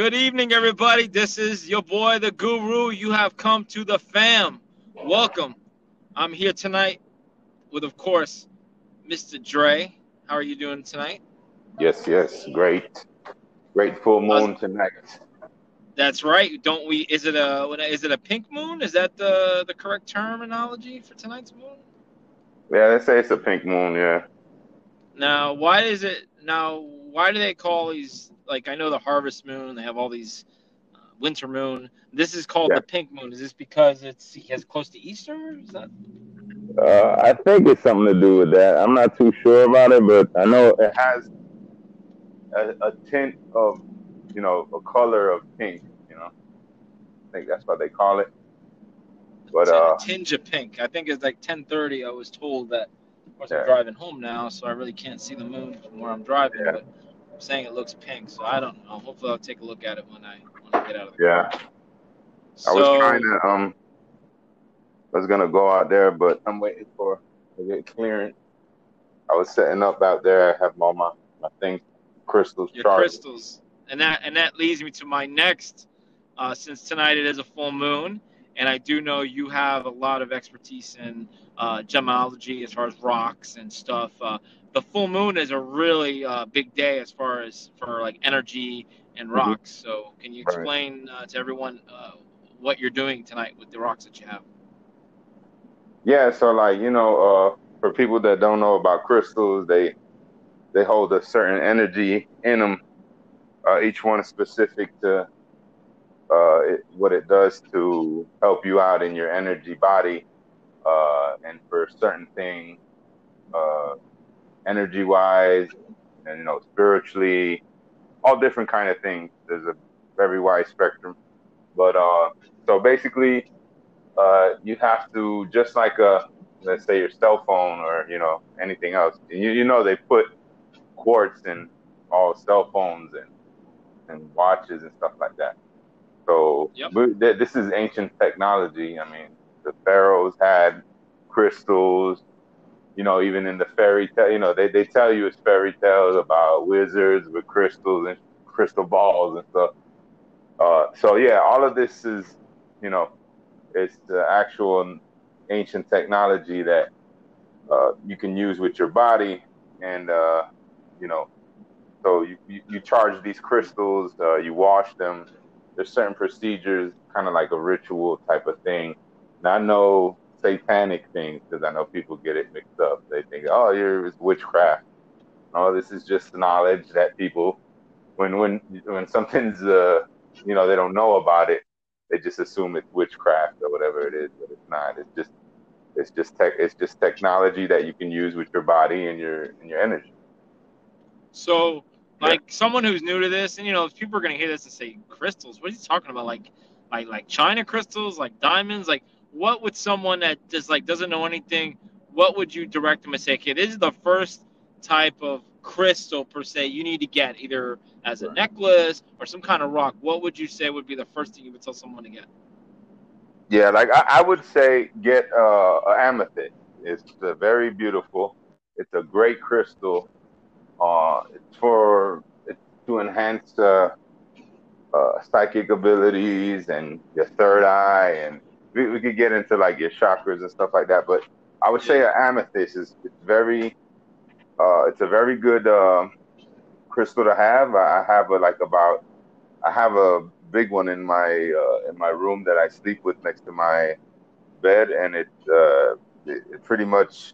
Good evening, everybody. This is your boy, the Guru. You have come to the fam. Welcome. I'm here tonight with, of course, Mr. Dre. How are you doing tonight? Yes, yes, great, great full moon tonight. That's right. Don't we? Is it a? Is it a pink moon? Is that the the correct terminology for tonight's moon? Yeah, they say it's a pink moon. Yeah. Now, why is it? Now, why do they call these? Like, I know the harvest moon. They have all these uh, winter moon. This is called Yeah. the pink moon. Is this because it's as close to Easter? Is that? Uh, I think it's something to do with that. I'm not too sure about it, but I know it has a, a tint of, you know, a color of pink. You know, I think that's what they call it. But a uh, tinge of pink. I think it's like 10:30. I was told that. Course, I'm driving home now, so I really can't see the moon from where I'm driving. Yeah. But I'm saying it looks pink, so I don't know. Hopefully, I'll take a look at it when I when I get out of the yeah, car. I was trying to um, I was gonna go out there, but I'm waiting for to get clearance. I was setting up out there. I have all my my things, crystals your charged. crystals, and that and that leads me to my next. Uh, since tonight it is a full moon, and I do know you have a lot of expertise in uh, gemology as far as rocks and stuff. Uh, the full moon is a really uh, big day as far as for like energy and Mhm. rocks. So can you Right. explain uh, to everyone uh, what you're doing tonight with the rocks that you have? Yeah, so like you know, uh, for people that don't know about crystals, they they hold a certain energy in them. Uh, each one is specific to uh, it, what it does to help you out in your energy body, uh, and for certain things, uh, energy wise, and you know, spiritually, all different kind of things. There's a very wide spectrum, but uh, so basically uh, you have to just like a let's say your cell phone or you know anything else. You, you know they put quartz in all cell phones and and watches and stuff like that. So Yep. we- th- this is ancient technology. I mean, the pharaohs had crystals. You know, even in the fairy tale, you know, they, they tell you it's fairy tales about wizards with crystals and crystal balls and stuff. Uh, so yeah, all of this is, you know, it's the actual ancient technology that uh, you can use with your body, and uh, you know, so you, you, you charge these crystals, uh, you wash them. There's certain procedures, kind of like a ritual type of thing. Not no satanic things, because I know people get it mixed up. They think, oh, you're it's witchcraft. No, this is just knowledge that people, when when when something's uh, you know, they don't know about it, they just assume it's witchcraft or whatever it is, but it's not. It's just it's just tech it's just technology that you can use with your body and your and your energy. So, Yeah. like someone who's new to this, and you know, people are gonna hear this and say, "Crystals? What are you talking about? Like, like, like China crystals, like diamonds? Like, what would someone that just like doesn't know anything? What would you direct them to say? Okay, this is the first type of crystal per se you need to get, either as a Right. necklace or some kind of rock. What would you say would be the first thing you would tell someone to get? Yeah, like I, I would say get uh an amethyst. It's very beautiful. It's a great crystal. Uh it's for to enhance uh, uh psychic abilities and your third eye and we, we could get into like your chakras and stuff like that, but I would say an amethyst is it's very uh it's a very good um crystal to have. I I have a, like about I have a big one in my uh, in my room that I sleep with next to my bed, and it, uh, it, it pretty much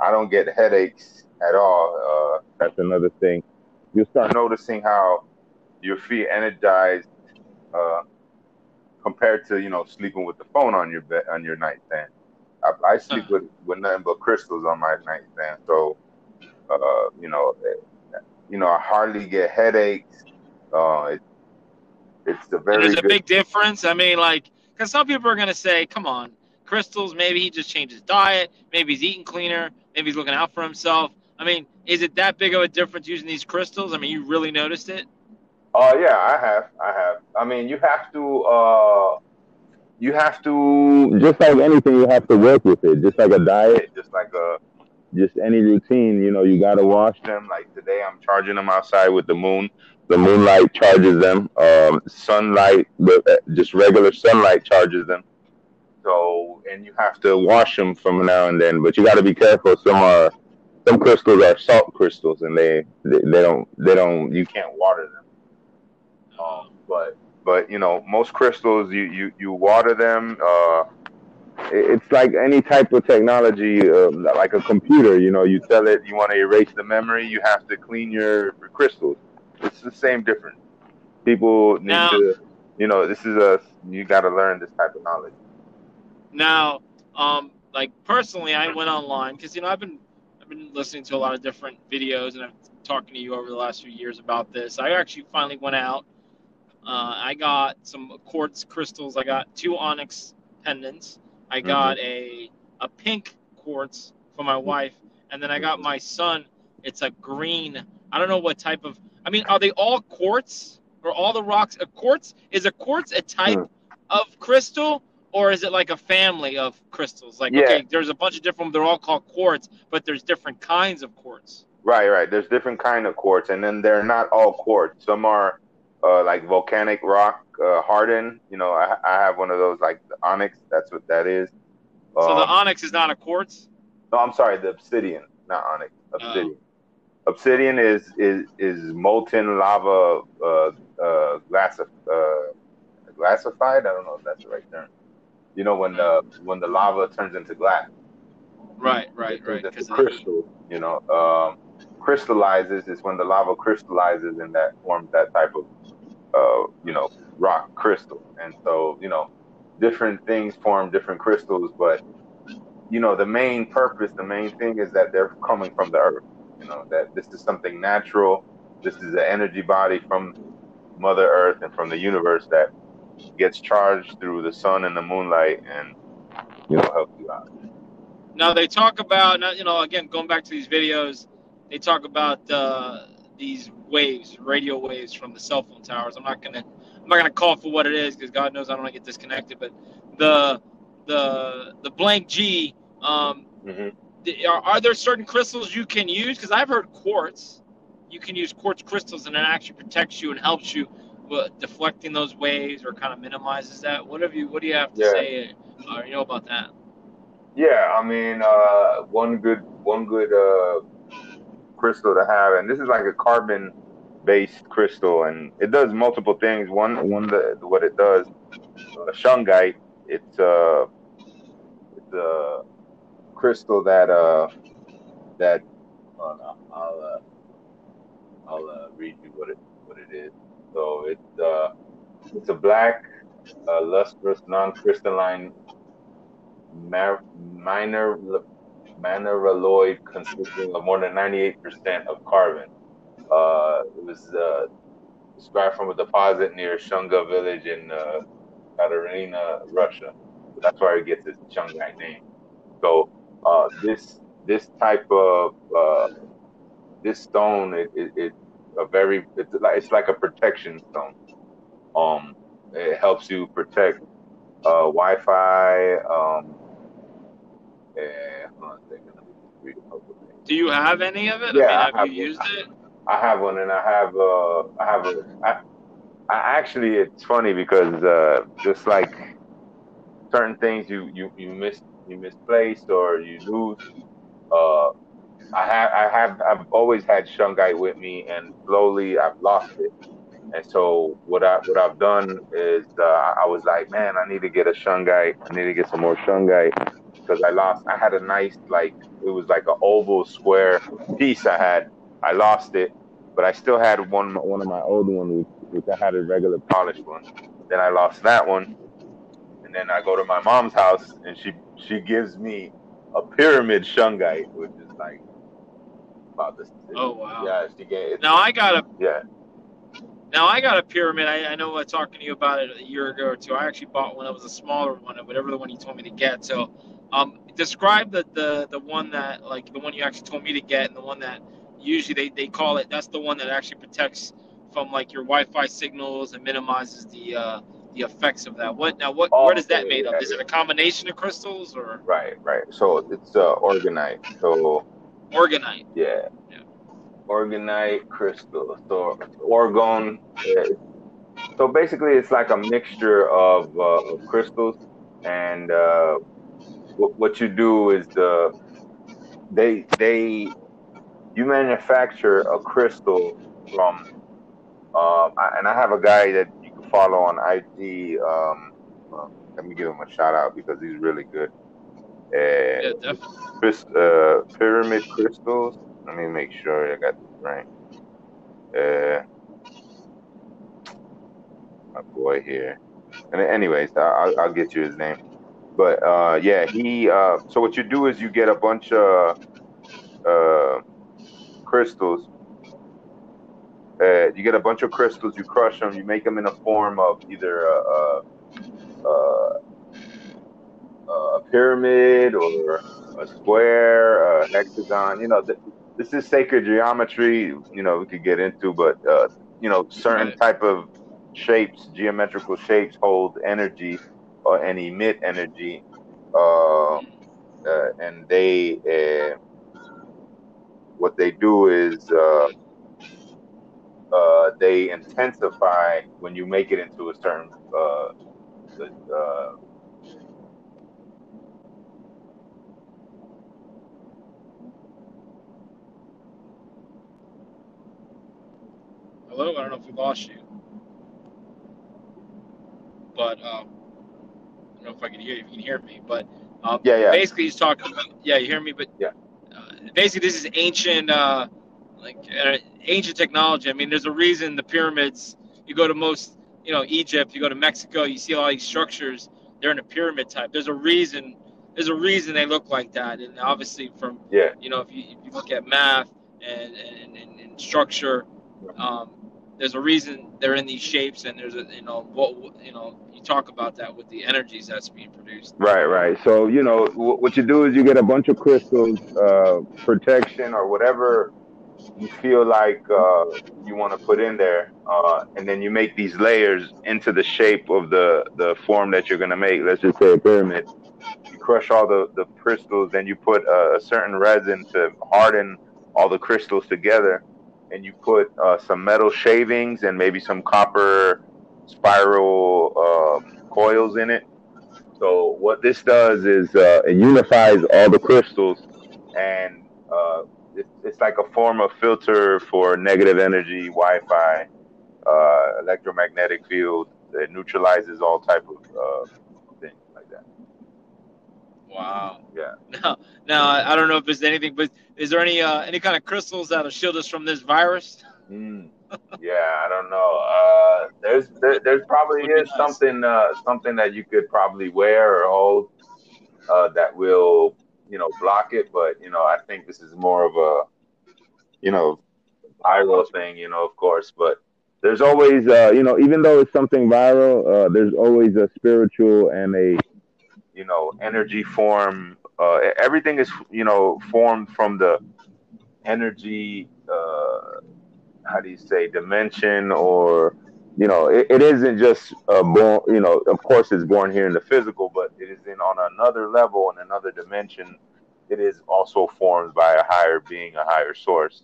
I don't get headaches at all. Uh, that's another thing. You start noticing how you feel energized uh, compared to you know sleeping with the phone on your bed on your nightstand. I, I sleep with with nothing but crystals on my nightstand, so uh, you know, eh, you know, I hardly get headaches. Uh, it, it's a very there's a good. big difference. I mean, like, because some people are gonna say, "Come on, crystals. Maybe he just changed his diet. Maybe he's eating cleaner. Maybe he's looking out for himself." I mean, is it that big of a difference using these crystals? I mean, you really noticed it? Oh yeah, I have, I have. I mean, you have to, uh, you have to, just like anything, you have to work with it. Just like a diet, just like a, just any routine. You know, you gotta wash them. Like today, I'm charging them outside with the moon. the moonlight charges them. Um, sunlight, just regular sunlight charges them. So, and you have to wash them from now and then, but you got to be careful. Some are, some crystals are salt crystals, and they, they, they don't, they don't, you can't water them. Um, but, but you know, most crystals, you you you water them. Uh, it's like any type of technology, uh, like a computer. You know, you tell it you want to erase the memory, you have to clean your crystals. It's the same difference. People need now, to, you know, this is a you got to learn this type of knowledge. Now, um, like personally, I went online because you know I've been been listening to a lot of different videos and I'm talking to you over the last few years about this. I actually finally went out. Uh, I got some quartz crystals. I got two onyx pendants. I got mm-hmm. a a pink quartz for my wife, and then I got my son. It's a green. I don't know what type of. I mean, are they all quartz or all the rocks? A quartz is a quartz a type mm. of crystal, or is it like a family of crystals? Like yeah. okay, there's a bunch of different. They're all called quartz, but there's different kinds of quartz. Right, right. There's different kind of quartz, and then they're not all quartz. Some are uh, like volcanic rock uh, hardened. You know, I, I have one of those like the onyx. That's what that is. Um, so the um, onyx is not a quartz. No, I'm sorry, the obsidian, not onyx. Oh. Obsidian. Oh. Obsidian is is is molten lava, uh, uh, glass, uh, glassified. I don't know if that's the right term. You know when the when the lava turns into glass. Right, right, right. Because crystal, you know, um, crystallizes is when the lava crystallizes and that forms that type of uh, you know, rock crystal. And so, you know, different things form different crystals, but you know, the main purpose, the main thing is that they're coming from the earth. You know, that this is something natural. This is an energy body from Mother Earth and from the universe that gets charged through the sun and the moonlight and you know help you out. Now they talk about, you know, again going back to these videos, they talk about uh, these waves, radio waves from the cell phone towers. I'm not gonna I'm not gonna call for what it is because God knows I don't want to get disconnected. But the the the blank G. Um, mm-hmm. the, are, are there certain crystals you can use? Because I've heard quartz. You can use quartz crystals and it actually protects you and helps you deflecting those waves or kind of minimizes that. What have you? What do you have to yeah. say? Uh, you know about that? Yeah, I mean, uh, one good one good uh, crystal to have, and this is like a carbon based crystal, and it does multiple things. One, one the what it does, uh, shungite. It's uh, it's a crystal that uh, that. Oh I'll uh, I'll uh, read you what it what it is. So it's uh, it's a black, uh, lustrous, non-crystalline, mar- minor mineraloid consisting of more than 98% of carbon. Uh, it was uh, described from a deposit near Shunga village in uh, Katerina, Russia. That's where it gets its Shungite name. So uh, this this type of uh, this stone, it, it, it a very it's like it's like a protection stone. Um, it helps you protect uh, Wi-Fi. Um, and do you have any of it? Yeah, I mean, have, I have you used it? I have one, and I have uh, I have a. I, I actually, it's funny because uh, just like certain things you you you miss you misplaced or you lose. Uh, I have I have I've always had shungite with me, and slowly I've lost it. And so what I what I've done is uh, I was like, man, I need to get a shungite. I need to get some more shungite because I lost. I had a nice like it was like an oval square piece. I had. I lost it, but I still had one one of my old ones, which I had a regular polished one. Then I lost that one, and then I go to my mom's house, and she she gives me a pyramid shungite, which is like about this. Oh wow! Yeah, she gave. Now I got a yeah. Now I got a pyramid. I, I know I was talking to you about it a year ago or two. I actually bought one that was a smaller one, or whatever the one you told me to get. So um, describe the, the the one that like the one you actually told me to get, and the one that usually they, they call it. That's the one that actually protects from like your Wi-Fi signals and minimizes the uh, the effects of that. What now? What oh, what is that made of? Is it a combination of crystals or? Right, right. So it's uh, orgonite. So orgonite. Yeah. yeah. Orgonite crystal. So orgone. Uh, so basically, it's like a mixture of, uh, of crystals, and uh, w- what you do is the they they you manufacture a crystal from. Um, and I have a guy that you can follow on IG. Um, let me give him a shout out because he's really good. Uh, yeah, Chris, uh, pyramid crystals. Let me make sure I got this right. Uh, my boy here. And anyways, I'll, I'll get you his name. But uh, yeah, he. Uh, so what you do is you get a bunch of uh, crystals. Uh, you get a bunch of crystals. You crush them. You make them in a form of either a, pyramid or a square, a hexagon. You know, th- this is sacred geometry. You know, we could get into, but uh, you know, certain type of shapes, geometrical shapes, hold energy or and emit energy, uh, uh, and they uh, what they do is. Uh, uh, they intensify when you make it into a certain Hello, I don't know if we lost you, but um, I don't know if I can hear you. If you can hear me, but um, yeah, yeah. Basically, he's talking about yeah, you hear me, but yeah. Uh, basically, this is ancient, uh, like uh, ancient technology. I mean, there's a reason the pyramids. You go to most, you know, Egypt. You go to Mexico. You see all these structures. They're in a pyramid type. There's a reason. There's a reason they look like that, and obviously from yeah. You know, if you, if you look at math and and, and, and structure, um, there's a reason they're in these shapes, and there's a you know what you know you talk about that with the energies that's being produced. Right, right. So you know what you do is you get a bunch of crystals, uh, protection or whatever you feel like uh, you want to put in there, uh, and then you make these layers into the shape of the the form that you're gonna make. Let's just say a pyramid. You crush all the the crystals, then you put a, a certain resin to harden all the crystals together and you put uh, some metal shavings and maybe some copper spiral uh, coils in it. So what this does is uh, it unifies all the crystals, and uh, it, it's like a form of filter for negative energy, Wi-Fi, uh, electromagnetic field. It neutralizes all type of uh, things like that. Wow. Yeah. Now, now I don't know if there's anything, but is there any uh, any kind of crystals that'll shield us from this virus? Mm. Yeah, I don't know. Uh, there's there, there's probably is nice. something uh, something that you could probably wear or hold uh, that will you know block it, but you know I think this is more of a you know viral thing, you know, of course, but there's always uh, you know even though it's something viral, uh, there's always a spiritual and a you know energy form. Uh, everything is you know formed from the energy. Uh, how do you say dimension or you know it, it isn't just uh, born. You know, of course, it's born here in the physical, but it is in on another level and another dimension. It is also formed by a higher being, a higher source.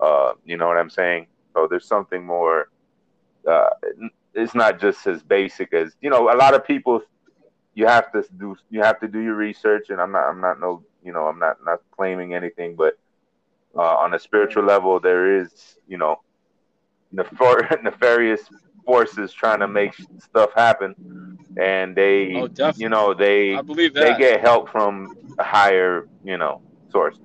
Uh, you know what I'm saying? So there's something more. Uh, it's not just as basic as you know. A lot of people you have to do you have to do your research and i'm not i'm not no you know i'm not not claiming anything but uh, on a spiritual level there is you know nefar- nefarious forces trying to make stuff happen and they oh, you know they I believe that. they get help from higher you know sources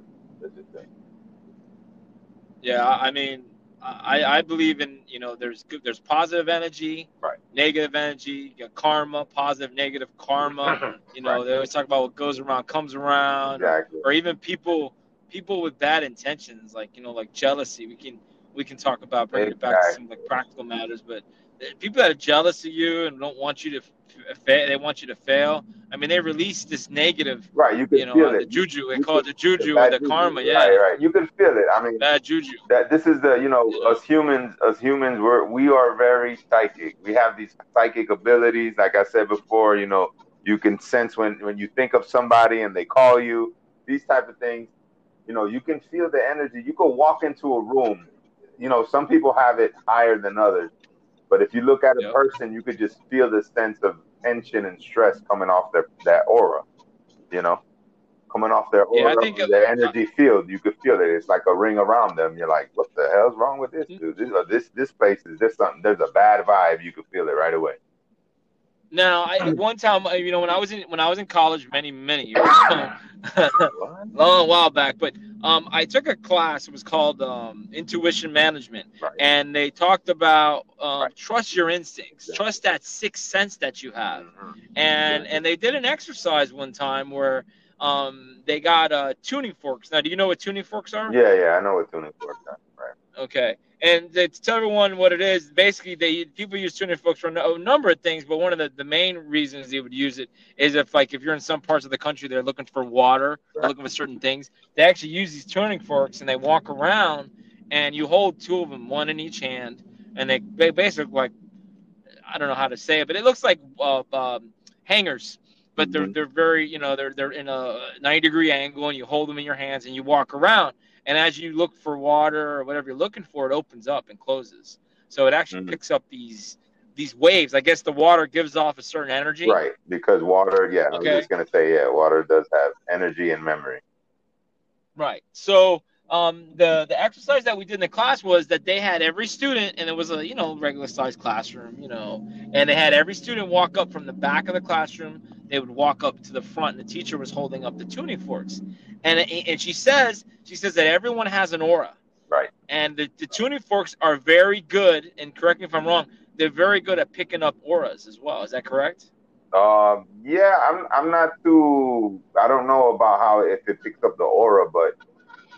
yeah i mean I, I believe in you know there's good there's positive energy, right. negative energy, you karma, positive, negative karma. You know right. they always talk about what goes around comes around, exactly. or, or, even people people with bad intentions, like you know like jealousy. We can we can talk about bringing exactly. it back to some like practical matters, but eh, people that are jealous of you and don't want you to they want you to fail. I mean, they release this negative, right? You can you know, feel uh, it. The juju, they you call it the juju or the juju. karma. Yeah, right, right. You can feel it. I mean, bad juju. That this is the you know, yeah. us humans, us humans, we're we are very psychic. We have these psychic abilities. Like I said before, you know, you can sense when when you think of somebody and they call you. These type of things. you know, you can feel the energy. You could walk into a room. You know, some people have it higher than others, but if you look at a yep. person, you could just feel the sense of tension and stress coming off their that aura. You know, coming off their aura, yeah, I think their energy field. You could feel it. It's like a ring around them. You're like, what the hell's wrong with this mm-hmm. dude? This this this place is this something. There's a bad vibe. You could feel it right away. Now, I, one time, uh, you know, when I was in when I was in college, many many years ago, long while back, but um, I took a class. It was called um, Intuition Management, right. and they talked about um, right. trust your instincts, trust that sixth sense that you have, mm-hmm. and and they did an exercise one time where um, they got uh, tuning forks. Now, do you know what tuning forks are? Yeah, yeah, I know what tuning forks are. Okay. And to tell everyone what it is, basically they people use tuning forks for a number of things, but one of the, the main reasons they would use it is if like if you're in some parts of the country they're looking for water, they're looking for certain things, they actually use these tuning forks and they walk around and you hold two of them, one in each hand, and they, they basically like I don't know how to say it, but it looks like uh, um, hangers, but they're mm-hmm. they're very you know they're they're in a 90 degree angle and you hold them in your hands and you walk around and as you look for water or whatever you're looking for, it opens up and closes. So it actually mm-hmm. picks up these these waves. I guess the water gives off a certain energy. Right, because water, yeah, okay. I was just gonna say, yeah, water does have energy and memory. Right. So um, the the exercise that we did in the class was that they had every student, and it was a you know regular sized classroom, you know, and they had every student walk up from the back of the classroom. They would walk up to the front, and the teacher was holding up the tuning forks, and and she says she says that everyone has an aura, right? And the, the tuning forks are very good, and correct me if I'm wrong, they're very good at picking up auras as well. Is that correct? Um, yeah, I'm I'm not too. I don't know about how if it picks up the aura, but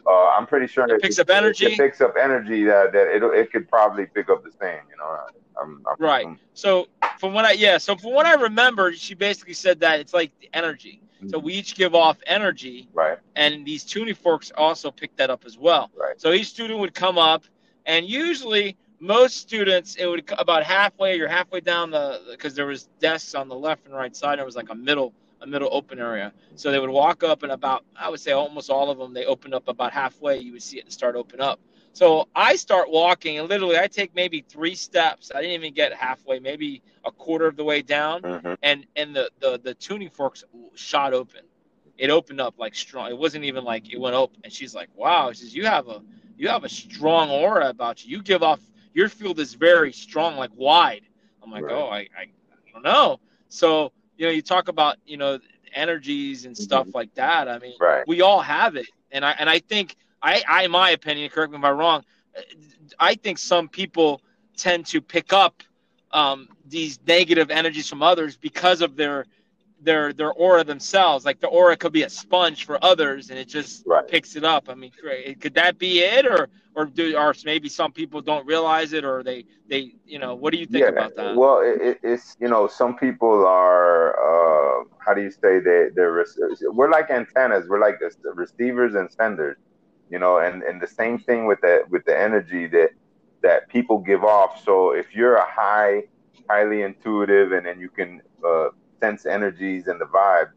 uh, I'm pretty sure it picks up energy. It picks up energy that that it it could probably pick up the same. You know, I'm, I'm, right. I'm, so from what I yeah, so from what I remember, she basically said that it's like energy. Mm-hmm. So we each give off energy, right? And these tuning forks also pick that up as well. Right. So each student would come up, and usually most students it would about halfway or halfway down the because there was desks on the left and right side. It was like a middle a middle open area. So they would walk up and about, I would say almost all of them, they opened up about halfway. You would see it start open up. So I start walking and literally I take maybe three steps. I didn't even get halfway, maybe a quarter of the way down. Mm-hmm. And, and the, the, the tuning forks shot open. It opened up like strong. It wasn't even like it went open. And she's like, wow, she says, you have a, you have a strong aura about you. You give off, your field is very strong, like wide. I'm like, right. oh, I, I, I don't know. So you know, you talk about, you know, energies and stuff mm-hmm. like that. I mean, right. we all have it. And I, and I think I, I, in my opinion, correct me if I'm wrong. I think some people tend to pick up um, these negative energies from others because of their their their aura themselves. Like the aura could be a sponge for others, and it just right. picks it up. I mean, could that be it, or or do or maybe some people don't realize it, or they they you know what do you think yeah, about that? Well, it, it's you know some people are uh, how do you say they they're we're like antennas, we're like receivers and senders, you know, and and the same thing with the with the energy that that people give off. So if you're a high highly intuitive and then you can uh, sense energies and the vibe.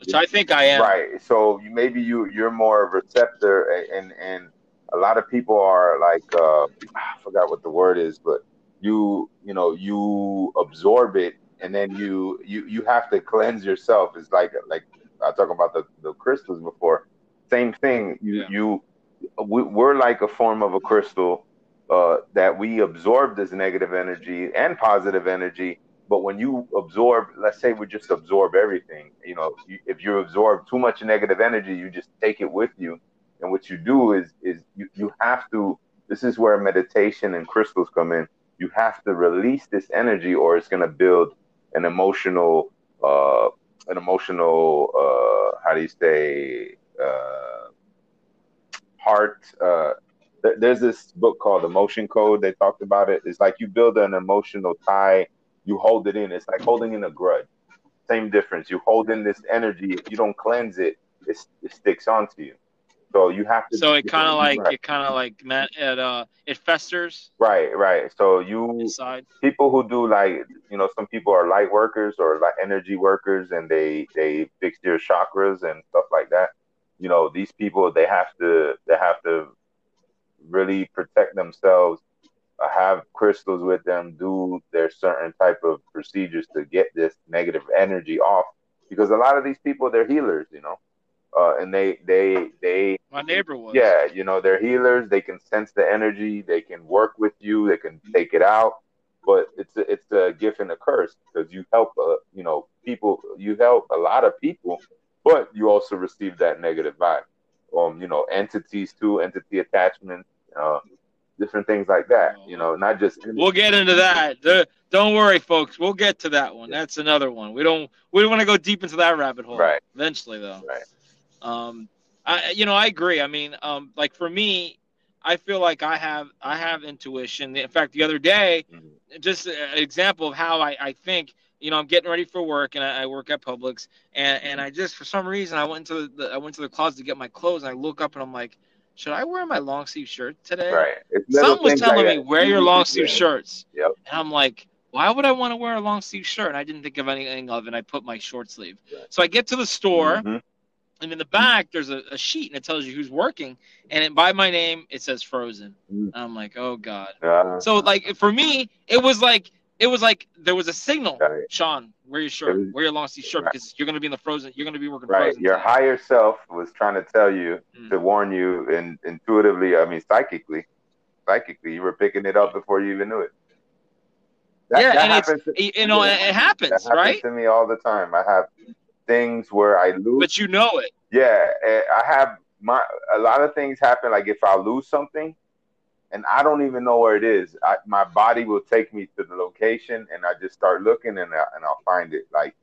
Which I think I am. Right. So you, maybe you you're more of a receptor, and and a lot of people are like uh, I forgot what the word is, but you you know you absorb it, and then you you you have to cleanse yourself. It's like like I talked about the the crystals before. Same thing. You yeah. you we, we're like a form of a crystal uh, that we absorb this negative energy and positive energy but when you absorb, let's say we just absorb everything, you know, you, if you absorb too much negative energy, you just take it with you. And what you do is, is you, you have to, this is where meditation and crystals come in. You have to release this energy or it's going to build an emotional, uh, an emotional, uh, how do you say, uh, heart, uh, there's this book called Emotion Code. They talked about it. It's like you build an emotional tie you hold it in. It's like holding in a grudge. Same difference. You hold in this energy. If you don't cleanse it, it, it sticks onto you. So you have to. So it kind of like right. it kind of like it uh it festers. Right, right. So you inside people who do like you know some people are light workers or like energy workers and they they fix their chakras and stuff like that. you know, these people they have to they have to really protect themselves, have crystals with them, do their certain type of procedures to get this negative energy off. Because a lot of these people, they're healers, you know, uh, and they they they. My neighbor was. Yeah, you know, they're healers. They can sense the energy. They can work with you. They can take it out. But it's a, it's a gift and a curse because you help, uh, you know, people. You help a lot of people, but you also receive that negative vibe. Um, you know, entities too, entity attachments, uh, different things like that. You know, not just. We'll get into that. The, don't worry, folks. We'll get to that one. That's another one. We don't. We don't want to go deep into that rabbit hole. Right. Eventually, though. Right. Um, I you know I agree. I mean, um, like for me, I feel like I have I have intuition. In fact, the other day, Mhm. just an example of how I, I think. You know, I'm getting ready for work, and I, I work at Publix, and, and I just for some reason I went into the I went to the closet to get my clothes, and I look up and I'm like, should I wear my long sleeve shirt today? Right. Someone was telling like me wear your long sleeve Yeah. shirts, Yep. and I'm like, why would I want to wear a long sleeve shirt? And I didn't think of anything of it. And I put my short sleeve. Right. So I get to the store, Mhm. and in the back there's a, a sheet, and it tells you who's working, and it, by my name it says Frozen. And I'm like, oh god. Uh, So like for me, it was like it was like there was a signal. Right. Sean, wear your shirt, was- wear your long sleeve shirt Right. because you're gonna be in the Frozen. You're gonna be working right. Frozen. Your today. higher self was trying to tell you Mm. to warn you, and intuitively, I mean, psychically, psychically, you were picking it up before you even knew it. Yeah, and it's- happens to- You know, yeah, it, it happens, that happens right? to me all the time. I have things where I lose. But you know it. Yeah, eh, I have my a lot of things happen. Like if I lose something, and I don't even know where it is, I, my body will take me to the location, and I just start looking, and I, and I'll find it. Like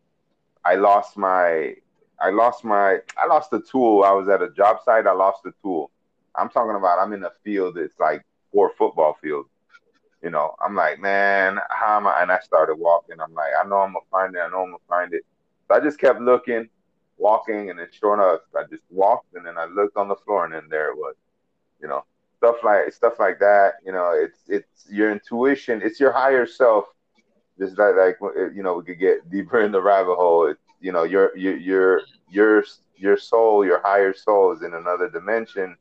I lost my, I lost my, I lost the tool. I was at a job site. I lost the tool. I'm talking about. I'm in a field. It's like four football fields. You know, I'm like, man, how am I? And I started walking. I'm like, I know I'm gonna find it. I know I'm gonna find it. So I just kept looking, walking, and then sure enough, I just walked, and then I looked on the floor, and then there it was. You know, stuff like stuff like that. You know, it's it's your intuition. It's your higher self. Just like like you know, we could get deeper in the rabbit hole. It's, you know, your your your your your soul, your higher soul, is in another dimension,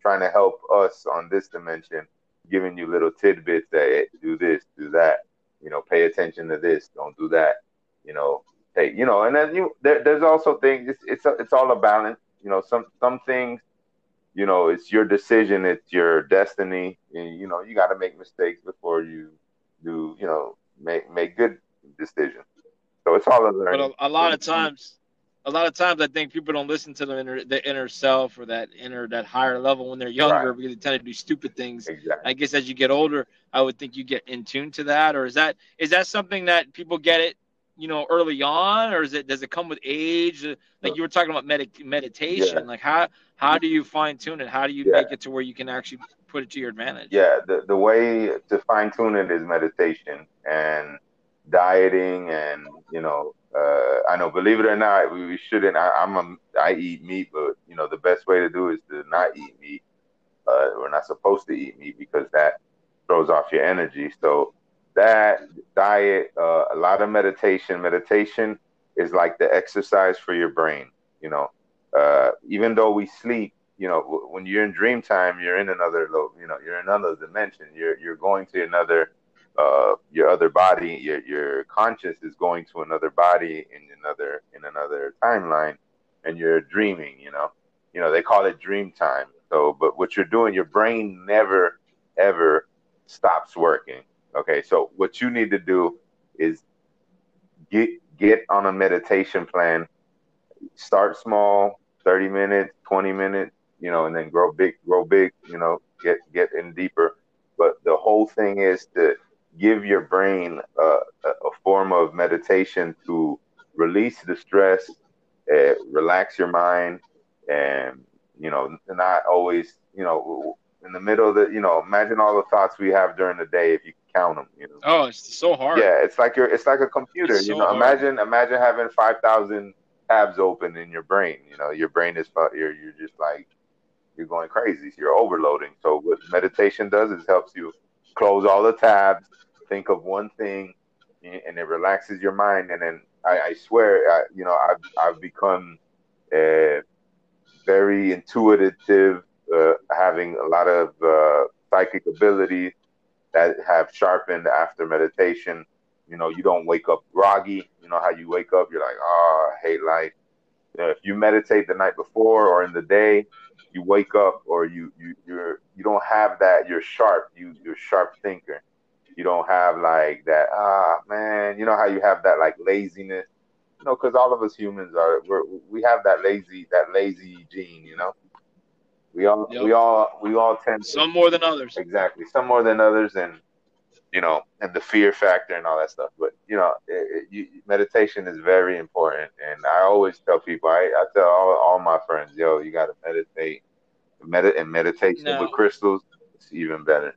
trying to help us on this dimension, giving you little tidbits that hey, do this, do that. You know, pay attention to this, don't do that. You know, hey, you know, and then you there, there's also things. It's it's a, it's all a balance. You know, some some things, you know, it's your decision, it's your destiny. And, you know, you got to make mistakes before you do. You know, make make good decisions. So it's all a But a, a lot of times, a lot of times, I think people don't listen to the inner, the inner self or that inner, that higher level when they're younger Right. because they tend to do stupid things. Exactly. I guess as you get older, I would think you get in tune to that, or is that is that something that people get it, you know, early on, or is it does it come with age? Like you were talking about med- meditation, Yeah. like how how do you fine tune it? How do you Yeah. make it to where you can actually put it to your advantage? Yeah, the, the way to fine tune it is meditation and dieting and you know uh, I know believe it or not we, we shouldn't I, I'm a I eat meat but you know the best way to do is to not eat meat uh, we're not supposed to eat meat because that throws off your energy so that diet uh, a lot of meditation meditation is like the exercise for your brain you know uh, even though we sleep you know, w- when you're in dream time, you're in another, you know, you're in another dimension. You're you're going to another, uh, your other body. Your your conscious is going to another body in another in another timeline, and you're dreaming. You know, you know they call it dream time. So, but what you're doing, your brain never ever stops working. Okay, so what you need to do is get get on a meditation plan. Start small, 30 minutes, 20 minutes, you know, and then grow big, grow big, you know, get get in deeper. But the whole thing is to give your brain a, a form of meditation to release the stress, uh, relax your mind, and you know, not always, you know, in the middle of the, you know, imagine all the thoughts we have during the day if you count them, you know. Oh, it's so hard. Yeah, it's like you're, it's like a computer. It's you so know, hard. imagine, imagine having five thousand tabs open in your brain. You know, your brain is, you're, you're just like, you're going crazy. You're overloading. So what meditation does is helps you close all the tabs, think of one thing, and it relaxes your mind. And then I, I swear, I, you know, I've, I've become uh, very intuitive, uh, having a lot of uh, psychic abilities that have sharpened after meditation. You know, you don't wake up groggy. You know how you wake up, you're like, oh, I hate life. You know, if you meditate the night before or in the day, you wake up or you you you're you don't have that. You're sharp. You you're sharp thinker. You don't have like that. Ah, man. You know how you have that like laziness. You know, because all of us humans are we're, we have that lazy that lazy gene. You know, we all yep. we all we all tend some more than others. Exactly, some more than others, and you know, and the fear factor and all that stuff. But you know, it, it, you, meditation is very important, and I always tell people, I, I tell all, all my friends, yo, you got to meditate, Medi- and meditation now, with crystals, it's even better.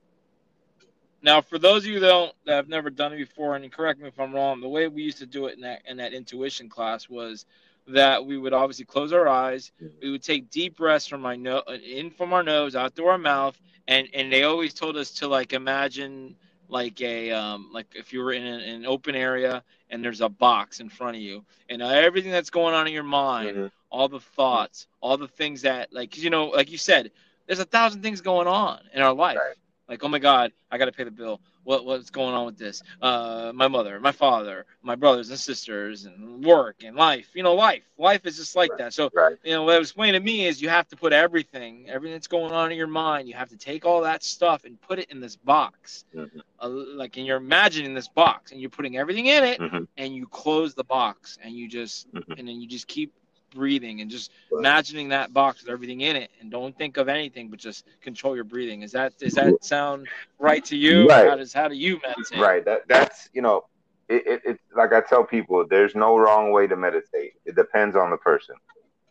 Now, for those of you that, don't, that have never done it before, and correct me if I'm wrong, the way we used to do it in that in that intuition class was that we would obviously close our eyes. We would take deep breaths from my nose, in from our nose, out through our mouth, and and they always told us to like imagine like a um, like if you were in an, an, open area and there's a box in front of you and everything that's going on in your mind mm-hmm. all the thoughts all the things that like you know like you said there's a thousand things going on in our life right. like oh my god i got to pay the bill what what's going on with this? Uh, my mother, my father, my brothers and sisters, and work and life. You know, life. Life is just like right. that. So, right. you know, what I was explaining to me is you have to put everything, everything that's going on in your mind, you have to take all that stuff and put it in this box. Mm-hmm. Uh, like, and you're imagining this box, and you're putting everything in it, mm-hmm. and you close the box, and you just, mm-hmm. and then you just keep breathing and just right. imagining that box with everything in it and don't think of anything but just control your breathing. Is that does that sound right to you? Right. how does how do you meditate? Right. That that's you know it, it, it like i tell people there's no wrong way to meditate. It depends on the person.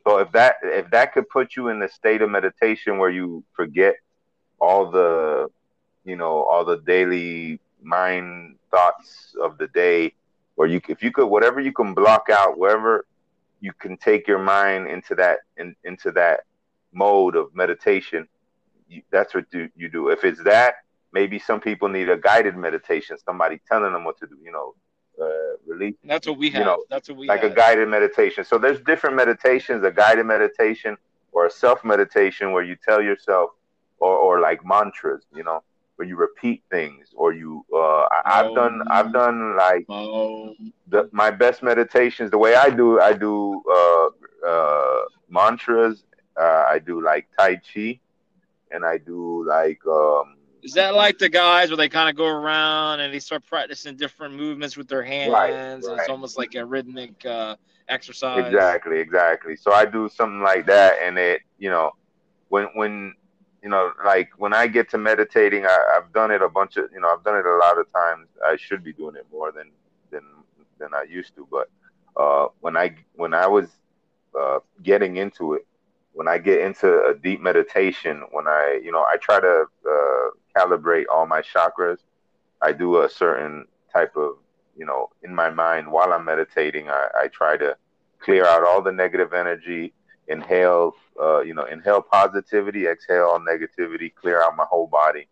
So if that if that could put you in the state of meditation where you forget all the you know all the daily mind thoughts of the day or you if you could whatever you can block out wherever you can take your mind into that in, into that mode of meditation. You, that's what do, you do. If it's that maybe some people need a guided meditation somebody telling them what to do you know uh, release that's what we have. you know, that's what we like have. a guided meditation. So there's different meditations a guided meditation or a self meditation where you tell yourself or, or like mantras you know where you repeat things or you uh I, have done I've done like the my best meditations the way I do I do uh uh mantras uh I do like tai chi and I do like um is that like the guys where they kind of go around and they start practicing different movements with their hands? Right, right. It's almost like a rhythmic uh, exercise. Exactly, exactly. So I do something like that, and it, you know, when when you know, like when I get to meditating, I, have done it a bunch of, you know, I've done it a lot of times. I should be doing it more than than than I used to. But uh, when I when I was uh, getting into it, when I get into a deep meditation, when I, you know, I try to uh, calibrate all my chakras. I do a certain type of, you know, in my mind while I'm meditating. I, I try to clear out all the negative energy inhale, uh, you know, inhale positivity, exhale negativity, clear out my whole body.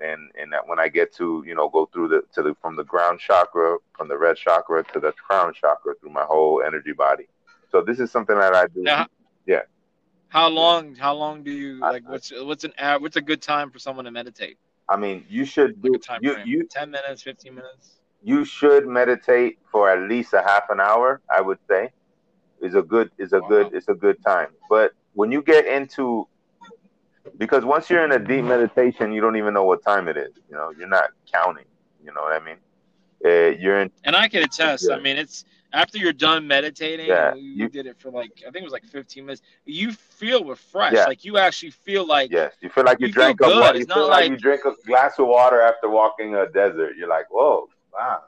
And and that when I get to you know go through the to the from the ground chakra from the red chakra to the crown chakra through my whole energy body. So this is something that I do. Now, yeah. How long? How long do you like? What's what's an what's a good time for someone to meditate? I mean, you should do like you, you ten minutes, fifteen minutes. You should meditate for at least a half an hour. I would say is a good is a good it's a good time. But when you get into because once you're in a deep meditation, you don't even know what time it is. You know, you're not counting. You know what I mean? Uh, you're in. And I can attest. Yeah. I mean, it's after you're done meditating. Yeah, you, you, did it for like I think it was like 15 minutes. You feel refreshed. Yeah. Like you actually feel like. Yes, you feel like you, you drank a water. You feel like, like you drink a glass of water after walking a desert. You're like, whoa, wow.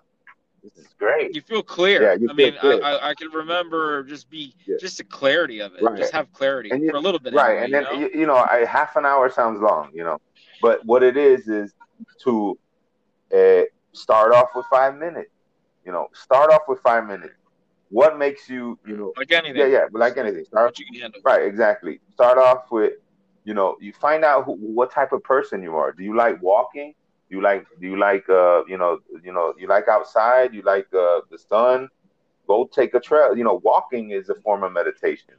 This is great. You feel clear. Yeah, you I mean, I, I, I, can remember just be yeah. just the clarity of it. Right. Just have clarity you, for a little bit. Right, anyway, and then you know, you know I, half an hour sounds long, you know, but what it is is to uh, start off with five minutes. You know, start off with five minutes. What makes you, you know, like anything? Yeah, yeah, like anything. Start, right, exactly. Start off with, you know, you find out who, what type of person you are. Do you like walking? You like you like uh you know you know you like outside? You like uh the sun? Go take a trail. You know, walking is a form of meditation.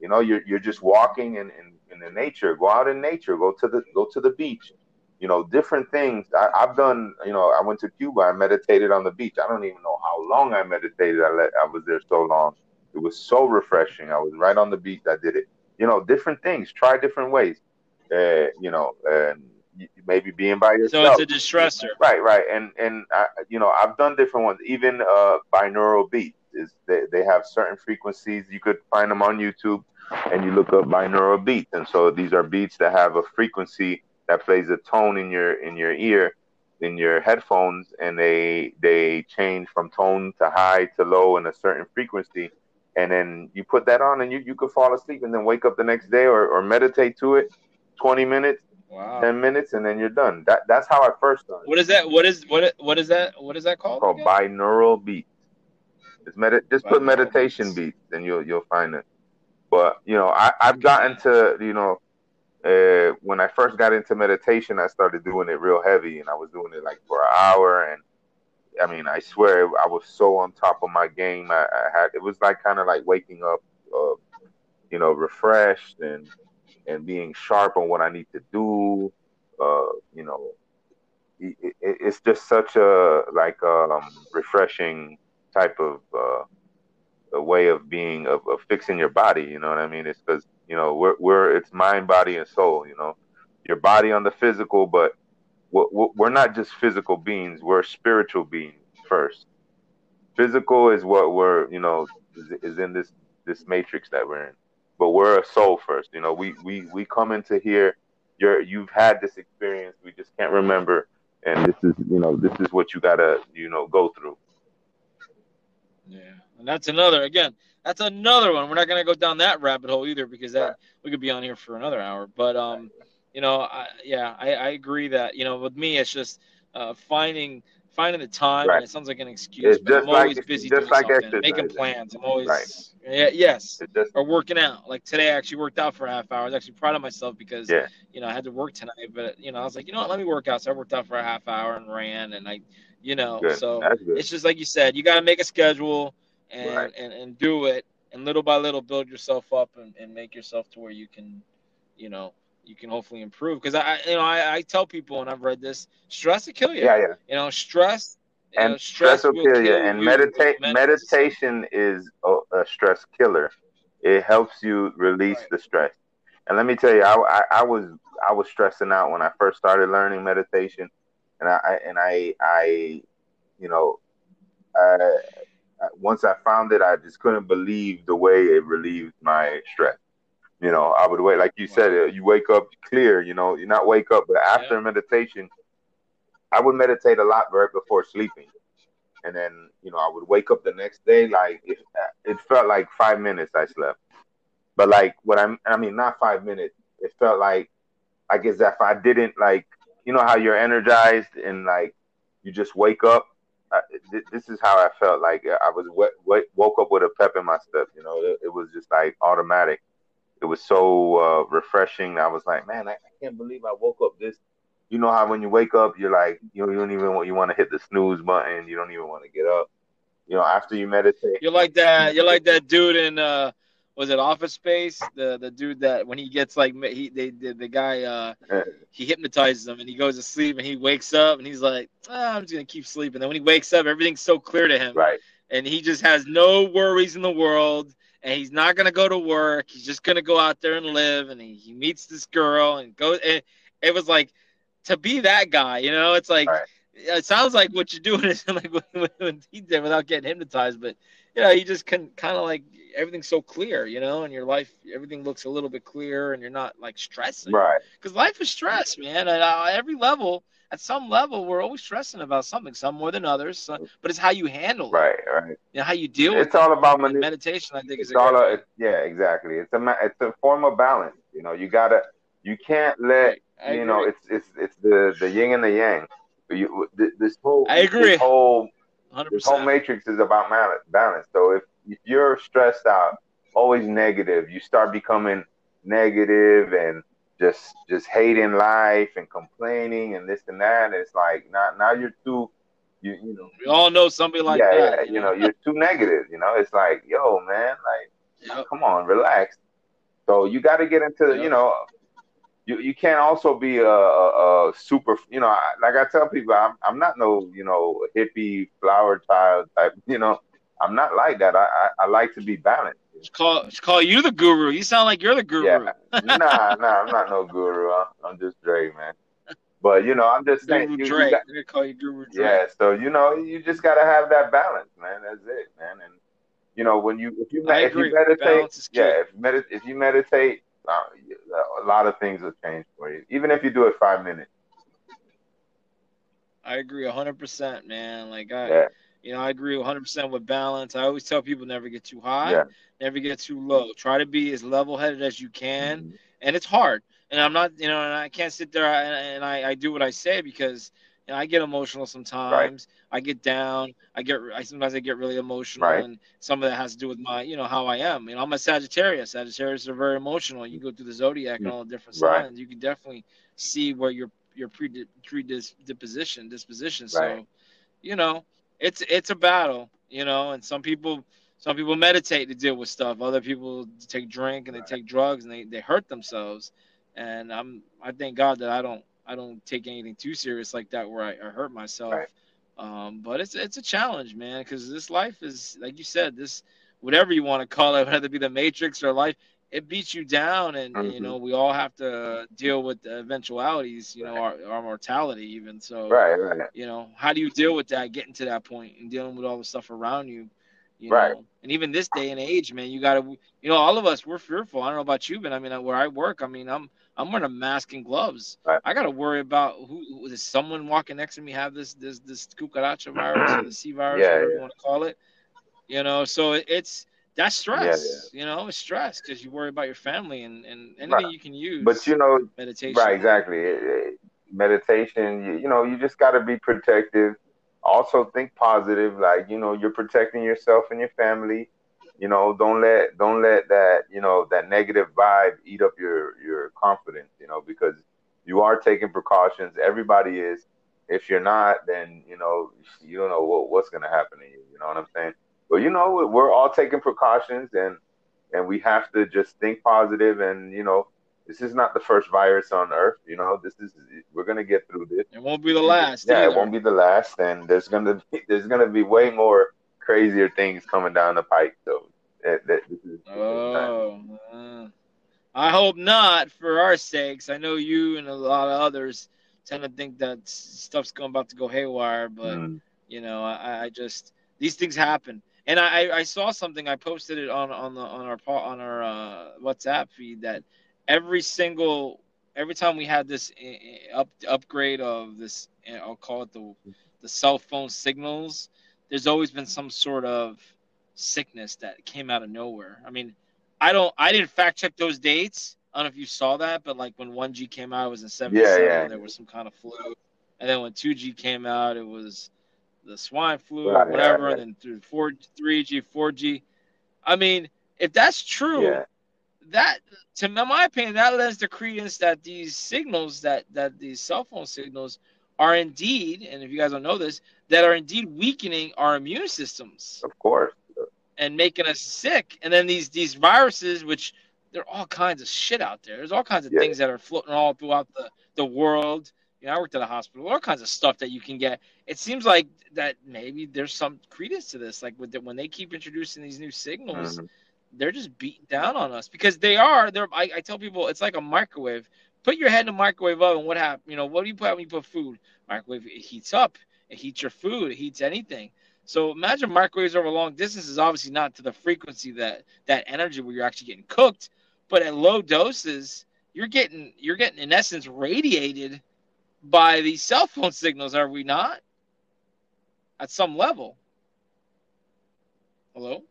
You know, you're you're just walking in, in, in the nature. Go out in nature. Go to the go to the beach. You know, different things. I, I've done. You know, I went to Cuba. I meditated on the beach. I don't even know how long I meditated. I let I was there so long. It was so refreshing. I was right on the beach. I did it. You know, different things. Try different ways. Uh, you know, and maybe being by yourself. So it's a distressor. Right, right. And and I, you know, I've done different ones. Even uh, binaural beats is they, they have certain frequencies. You could find them on YouTube, and you look up binaural beats. And so these are beats that have a frequency that plays a tone in your in your ear, in your headphones, and they they change from tone to high to low in a certain frequency. And then you put that on, and you, you could fall asleep, and then wake up the next day or, or meditate to it, twenty minutes, Wow. Ten minutes and then you're done. That that's how I first started. What is that? What is what? What is that? What is that called? Called again? binaural beats. It's med- just binaural put meditation beats. beats and you'll you'll find it. But you know, I I've gotten to you know, uh, when I first got into meditation, I started doing it real heavy, and I was doing it like for an hour. And I mean, I swear I was so on top of my game. I, I had it was like kind of like waking up, uh, you know, refreshed and and being sharp on what I need to do. Uh, you know, it, it, it's just such a like um, refreshing type of uh, a way of being of, of fixing your body. You know what I mean? It's because you know we're we're it's mind, body, and soul. You know, your body on the physical, but we're, not just physical beings. We're spiritual beings first. Physical is what we're you know is in this this matrix that we're in but we're a soul first. You know, we we we come into here. You're you've had this experience. We just can't remember, and this is you know this is what you gotta you know go through. Yeah, and that's another again. That's another one. We're not gonna go down that rabbit hole either because that we could be on here for another hour. But um, you know, I, yeah, I, I agree that you know with me it's just uh, finding finding the time. Right. it sounds like an excuse, it's but I'm always like, busy doing like something, making plans. I'm always right. yeah, yes, just, or working out. Like today, I actually worked out for a half hour. I was actually proud of myself because yeah. you know I had to work tonight, but you know I was like, you know what, let me work out. So I worked out for a half hour and ran, and I, you know, good. so it's just like you said, you got to make a schedule and, right. and and do it, and little by little build yourself up and, and make yourself to where you can, you know, you can hopefully improve. Because I, you know, I, I tell people, and I've read this, stress will kill you. Yeah, yeah. You know, stress. And know, stress, stress, will, kill, you. And meditate, meditation is a, a, stress killer. It helps you release right. the stress. And let me tell you, I, I, I, was I was stressing out when I first started learning meditation, and I and I I, you know, I, once I found it, I just couldn't believe the way it relieved my stress. You know, I would wait, like you said, uh, you wake up clear. You know, you not wake up, but after yeah. meditation, I would meditate a lot right before sleeping, and then you know I would wake up the next day like it, it felt like five minutes I slept, but like what I'm, I mean, not five minutes. It felt like, I guess if I didn't like, you know how you're energized and like you just wake up. I, this is how I felt like I was wet, wet, woke up with a pep in my step. You know, it, it was just like automatic it was so uh, refreshing. I was like, man, I, I, can't believe I woke up this. You know how when you wake up, you're like, you, know, you don't even want you want to hit the snooze button. You don't even want to get up. You know, after you meditate, you're like that. You're like that dude in uh, was it Office Space? The the dude that when he gets like he they, the, the guy uh he hypnotizes him and he goes to sleep and he wakes up and he's like, oh, I'm just gonna keep sleeping. And then when he wakes up, everything's so clear to him. Right. And he just has no worries in the world and he's not gonna go to work. He's just gonna go out there and live. And he, he meets this girl and goes. And it was like to be that guy, you know. It's like right. it sounds like what you're doing is like when he did without getting hypnotized, but you know, you just can kind of like everything's so clear, you know, and your life everything looks a little bit clearer, and you're not like stressing, right? Because life is stress, man. At uh, every level, at some level, we're always stressing about something, some more than others. So, but it's how you handle it, right? Right. You know, how you deal it's with it. It's all about mani- meditation. I think it's all a, yeah, exactly. It's a it's a form of balance. You know, you gotta you can't let right. you know it's it's it's the the yin and the yang. You, this whole I agree. This whole 100%. this whole matrix is about balance. So if if you're stressed out, always negative, you start becoming negative and just just hating life and complaining and this and that. And it's like now now you're too you you know we all know somebody like yeah, that. Yeah, you know, you're too negative, you know. It's like, yo, man, like yep. come on, relax. So you got to get into Yep. you know. You, you can't also be a, a, a super you know I- like I tell people I'm I'm not no you know hippie flower child type you know I'm not like that I I, I like to be balanced Just call, just call you the guru. You sound like you're the guru. Yeah, nah, nah, I'm not no guru. I'm, I'm just Dre, man. But you know, I'm just saying, Guru you, you Dre. got, call you Guru Dre. yeah. So you know, you just gotta have that balance, man. That's it, man. And you know, when you if you if you meditate, Balance is key. yeah, if you medit if you meditate, uh, a lot of things will change for you. Even if you do it five minutes. I agree hundred percent, man. Like I, Yeah, you know, I agree hundred percent with balance. I always tell people never get too high, yeah. never get too low. Try to be as level headed as you can. Mhm. and it's hard. And I'm not, you know, and I can't sit there and, and I, I do what I say because you know, I get emotional sometimes. I get down. I get, I sometimes I get really emotional, Right. and some of that has to do with my, you know, how I am. You know, I'm a Sagittarius. Sagittarius are very emotional. You go through the zodiac and all the different Right. signs, you can definitely see where your your predis- predisposition disposition. So, Right. you know, it's it's a battle. You know, and some people some people meditate to deal with stuff. Other people take drink and they take drugs and they, they hurt themselves. And I'm I thank God that I don't I don't take anything too serious like that where I, I hurt myself. Right. Um, but it's it's a challenge, man, because this life is like you said, this whatever you want to call it, whether it be the matrix or life, it beats you down, and you Mhm. know we all have to deal with the eventualities, you know, our, our mortality even. So Right, right. you know how do you deal with that getting to that point and dealing with all the stuff around you you Right. know and even this day and age man you gotta you know all of us we're fearful i don't know about you but i mean where i work i mean i'm i'm wearing a mask and gloves Right. i gotta worry about who, who is someone walking next to me have this this this cucaracha virus or the c virus Yeah, whatever yeah. you want to call it you know so it, it's that's stress you know it's stress because you worry about your family and and anything Right. you can use But you know, meditation Right, exactly. It- it- Meditation, you, you know, you just got to be protective. Also, think positive. Like you know, you're protecting yourself and your family. You know, don't let don't let that you know that negative vibe eat up your your confidence. You know, because you are taking precautions. Everybody is. If you're not, then you know you don't know what, what's going to happen to you. You know what I'm saying? But you know, we're all taking precautions, and and we have to just think positive and you know this is not the first virus on earth you know this is we're gonna get through this. It won't be the last yeah it won't be the last and there's gonna be there's gonna be way more crazier things coming down the pike so that, that this is Oh, uh, I hope not for our sakes. I know you and a lot of others tend to think that stuff's going about to go haywire, but Mm, you know, I, I just these things happen. And I, I saw something. I posted it on on the on our on our uh, WhatsApp feed that every single every time we had this uh, up upgrade of this, uh, I'll call it the the cell phone signals. There's always been some sort of sickness that came out of nowhere. I mean, I don't I didn't fact check those dates. I don't know if you saw that, but like when 1G came out, it was in 77. yeah. There was some kind of flu. And then when 2G came out, it was the swine flu Right, whatever. right, right. And then through 4, 3G, 4G. I mean, if that's true, yeah that, to my opinion, that lends the credence that these signals, that, that these cell phone signals are indeed, and if you guys don't know this, that are indeed weakening our immune systems of course and making us sick. And then these these viruses, which there are all kinds of shit out there. There's all kinds of Yeah. things that are floating all throughout the, the world. You know, I worked at a hospital. All kinds of stuff that you can get. It seems like that maybe there's some credence to this. Like with the, when they keep introducing these new signals, Mhm. they're just beating down on us because they are. They're. I, I tell people it's like a microwave. Put your head in a microwave oven. What happens? You know, what do you put when you put food? Microwave. It heats up. It heats your food. It heats anything. So imagine microwaves over long distances. Obviously, not to the frequency that that energy where you're actually getting cooked, but at low doses, you're getting you're getting in essence radiated by these cell phone signals. Are we not? At some level. Hello.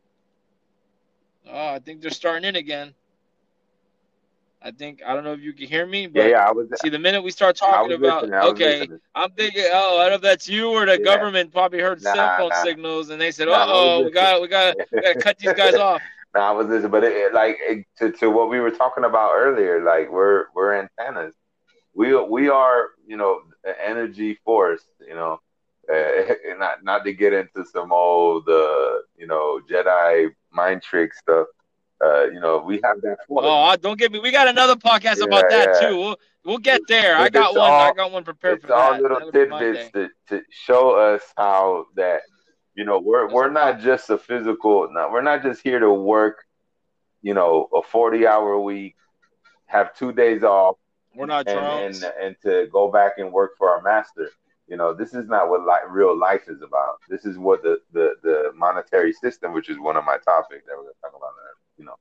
Oh, I think they're starting in again. I think I don't know if you can hear me, but yeah yeah i was see the minute we start talking about listening I was okay, listening. I'm thinking, oh, I don't know if that's you or the Yeah. government probably heard Nah, cell phone nah. signals and they said, Nah, uh oh, we got we got we got to cut these guys off. No, I was listening, but it, it, like it, to to what we were talking about earlier, like we're we're antennas. We we are you know the energy force. You know, uh, not not to get into some old uh, you know Jedi mind trick stuff, Uh, you know, we have that. For oh, don't get me. We got another podcast yeah, about that yeah. too. We'll we'll get there. I got one. All, I got one prepared for all that. little tidbits to, to show us how that you know we're we're not just a physical. No, we're not just here to work. You know, a forty hour week, have two days off. We're not and, and, and to go back and work for our master. You know, this is not what like real life is about. This is what the, the, the monetary system, which is one of my topics that we're gonna talk about. You know,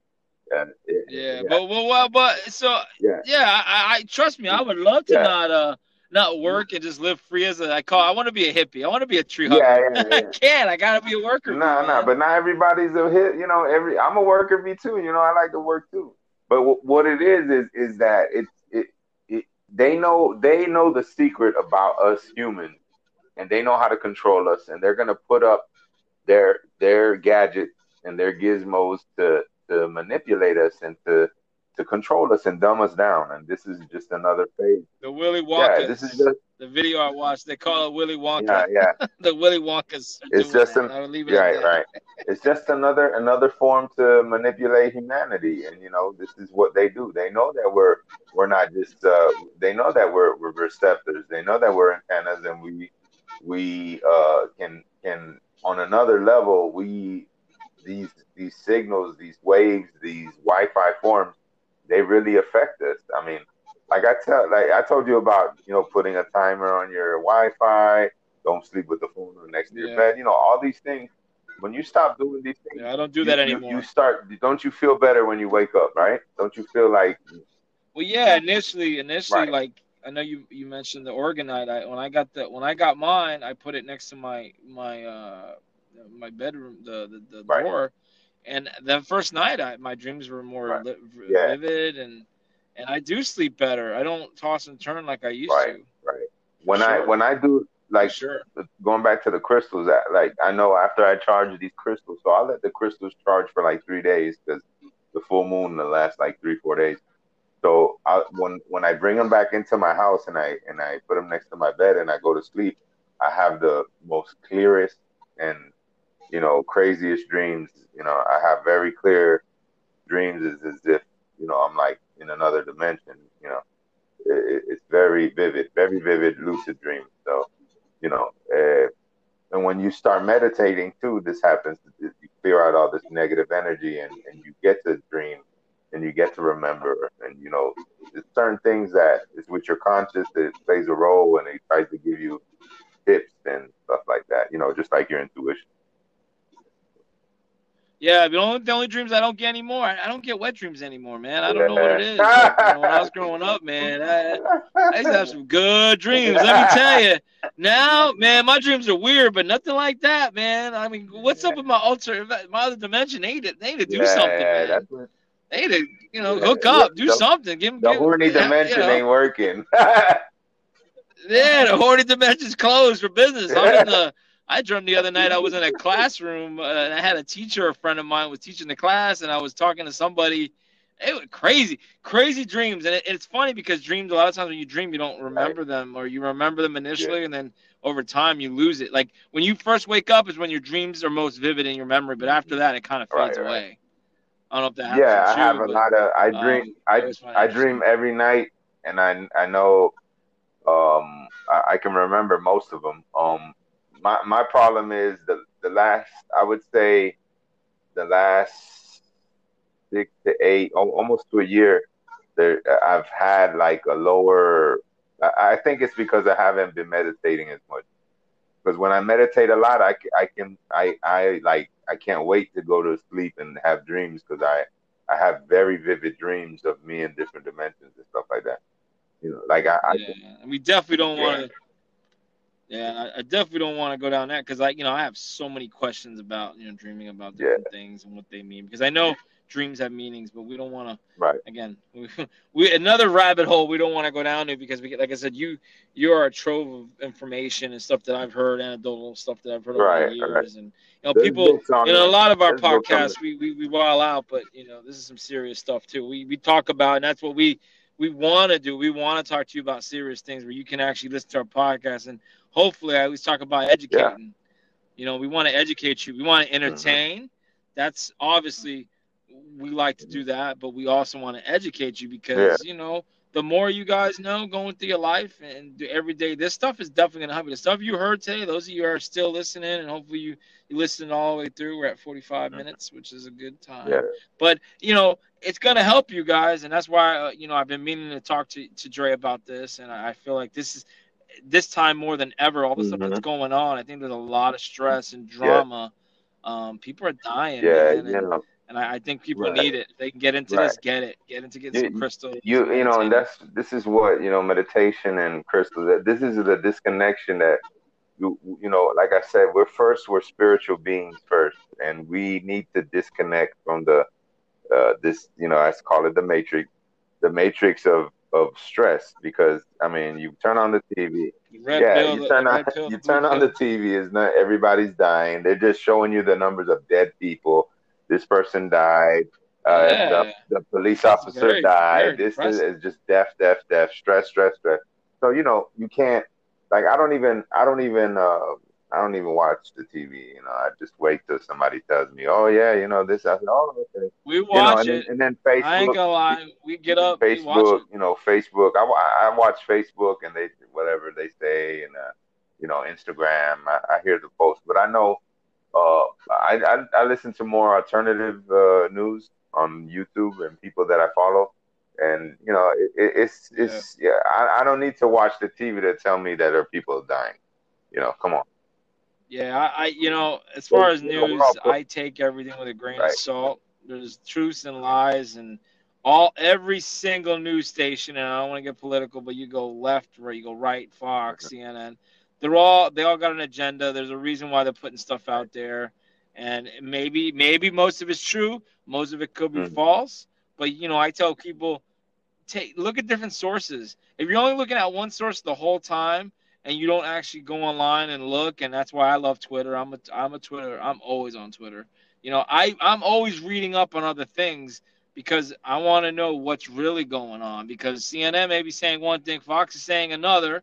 yeah, yeah, yeah. but well, well, but so yeah, yeah I, I trust me. I would love to yeah. not uh not work and just live free as a, I call. I want to be a hippie. I want to be a tree hugger. Yeah, yeah, yeah. I can't. I gotta be a worker. No, nah, no, nah, but not everybody's a hit. You know, every I'm a worker me too. You know, I like to work too. But w- what it is is is that it's they know they know the secret about us humans and they know how to control us and they're going to put up their their gadgets and their gizmos to to manipulate us and to to control us and dumb us down. And this is just another phase. The willy wonka. yeah, this is just the video i watched they call it willy wonka. Yeah yeah. The willy wonkas it's just an, right right. It's just another another form to manipulate humanity. And you know this is what they do. They know that we're we're not just uh, they know that we're we're receptors. They know that we're antennas, and we we uh, can can on another level we these these signals, these waves, these Wi-Fi forms, they really affect us. I mean, like I tell, like I told you about, you know, putting a timer on your Wi-Fi. Don't sleep with the phone next to yeah. your bed. You know, all these things. When you stop doing these things, yeah, I don't do that anymore. You, you start. Don't you feel better when you wake up? Right? Don't you feel like well, yeah, initially, initially, right. like I know you you mentioned the orgonite. I when I got the when I got mine, I put it next to my my uh my bedroom the the, the right. door, and the first night, I my dreams were more right. li- yeah. vivid and and I do sleep better. I don't toss and turn like I used right, to. Right. When sure. I when I do like sure. going back to the crystals, like I know after I charge these crystals, so I let the crystals charge for like three days because the full moon the last like three four days. So I, when when I bring them back into my house and I and I put them next to my bed and I go to sleep, I have the most clearest and you know craziest dreams. You know, I have very clear dreams as, as if you know I'm like in another dimension. You know, it, it's very vivid, very vivid, lucid dreams. So, you know, uh, and when you start meditating too, this happens. You clear out all this negative energy and, and you get to dream and you get to remember. And you know, there's certain things that is with your conscious that plays a role, and it tries to give you tips and stuff like that. You know, just like your intuition. Yeah, the only the only dreams I don't get anymore. I don't get wet dreams anymore, man. I don't know what it is. Like, you know, when I was growing up, man, I, I, used to have some good dreams. Let me tell you. Now, man, my dreams are weird, but nothing like that, man. I mean, what's up with my alter, my other dimension? They need to, they need to do yeah, something, man. That's what, Hey, to you know, hook up, do the, something. Give, the give, horny dimension you know. ain't working. yeah, the horny dimension's closed for business. I'm in the. I dreamt the other night I was in a classroom uh, and I had a teacher, a friend of mine was teaching the class, and I was talking to somebody. It was crazy, crazy dreams, and it, it's funny because dreams. A lot of times when you dream, you don't remember right. them, or you remember them initially, yeah. and then over time you lose it. Like when you first wake up is when your dreams are most vivid in your memory, but after that it kind of fades right, right. away. I don't know if that happens. Yeah, I have a lot of. I dream. Um, I I dream every night, and I I know. Um, I, I, can remember most of them. Um, my my problem is the the last. I would say, the last six to eight, almost to a year. There, I've had like a lower. I think it's because I haven't been meditating as much. Because when I meditate a lot, I, I can I I like I can't wait to go to sleep and have dreams because I I have very vivid dreams of me in different dimensions and stuff like that. You know, like I, yeah, I we definitely don't yeah. want to. Yeah, I, I, definitely don't want to go down that because I, you know, I have so many questions about you know dreaming about different yeah. things and what they mean because I know dreams have meanings, but we don't want to. Right. Again, we, we another rabbit hole we don't want to go down to because we, like I said, you you are a trove of information and stuff that I've heard, anecdotal stuff that I've heard over right, the years, right. and you know, There's people, you know, a lot of our podcasts we, we we wild out, but you know, this is some serious stuff too. We we talk about, and that's what we we want to do. We want to talk to you about serious things where you can actually listen to our podcast and hopefully I always talk about educating. Yeah. You know, we want to educate you. We want to mm-hmm. entertain. Mm-hmm. That's obviously we like to do that, but we also want to educate you because yeah. you know the more you guys know going through your life and every day, this stuff is definitely gonna help you. The stuff you heard today, those of you are still listening, and hopefully you you listen all the way through. We're at 45 mm-hmm. minutes, which is a good time. Yeah. But you know, it's gonna help you guys, and that's why uh, you know I've been meaning to talk to to Dre about this, and I feel like this is this time more than ever. All the mm-hmm. stuff that's going on, I think there's a lot of stress and drama. Yeah. Um, people are dying. Yeah, man, you know and I, I think people right. need it. If they can get into right. this, get it. Get into get some crystal. You you know, and that's this is what you know, meditation and crystal. That this is the disconnection that you you know, like I said, we're first we're spiritual beings first, and we need to disconnect from the uh, this you know, I call it the matrix, the matrix of of stress because I mean, you turn on the TV. Red yeah, pill, you turn on you turn on the TV. Is not everybody's dying. They're just showing you the numbers of dead people this person died. Uh, yeah. the, the, police officer very, died. Very this is, is, just death, death, death, stress, stress, stress. So you know you can't like I don't even I don't even uh, I don't even watch the TV. You know I just wait till somebody tells me, oh yeah, you know this. I said, oh okay. We watch you know, it, and, then, and then Facebook. I ain't gonna lie, we get up. Facebook, you know Facebook. I, I watch Facebook and they whatever they say and uh, you know Instagram. I, I hear the posts, but I know uh, I, I, I listen to more alternative uh, news on YouTube and people that I follow, and you know it, it's it's yeah. yeah I, I don't need to watch the TV to tell me that there are people dying. You know, come on. Yeah, I, I you know as far as news, I take everything with a grain right. of salt. There's truths and lies and all every single news station, and I don't want to get political, but you go left, right, you go right, Fox, CNN they're all they all got an agenda. There's a reason why they're putting stuff out there, and maybe maybe most of it's true, most of it could be mm-hmm. false. But you know, I tell people, take look at different sources. If you're only looking at one source the whole time and you don't actually go online and look, and that's why I love Twitter. I'm a I'm a Twitter. I'm always on Twitter. You know, I I'm always reading up on other things because I want to know what's really going on. Because CNN may be saying one thing, Fox is saying another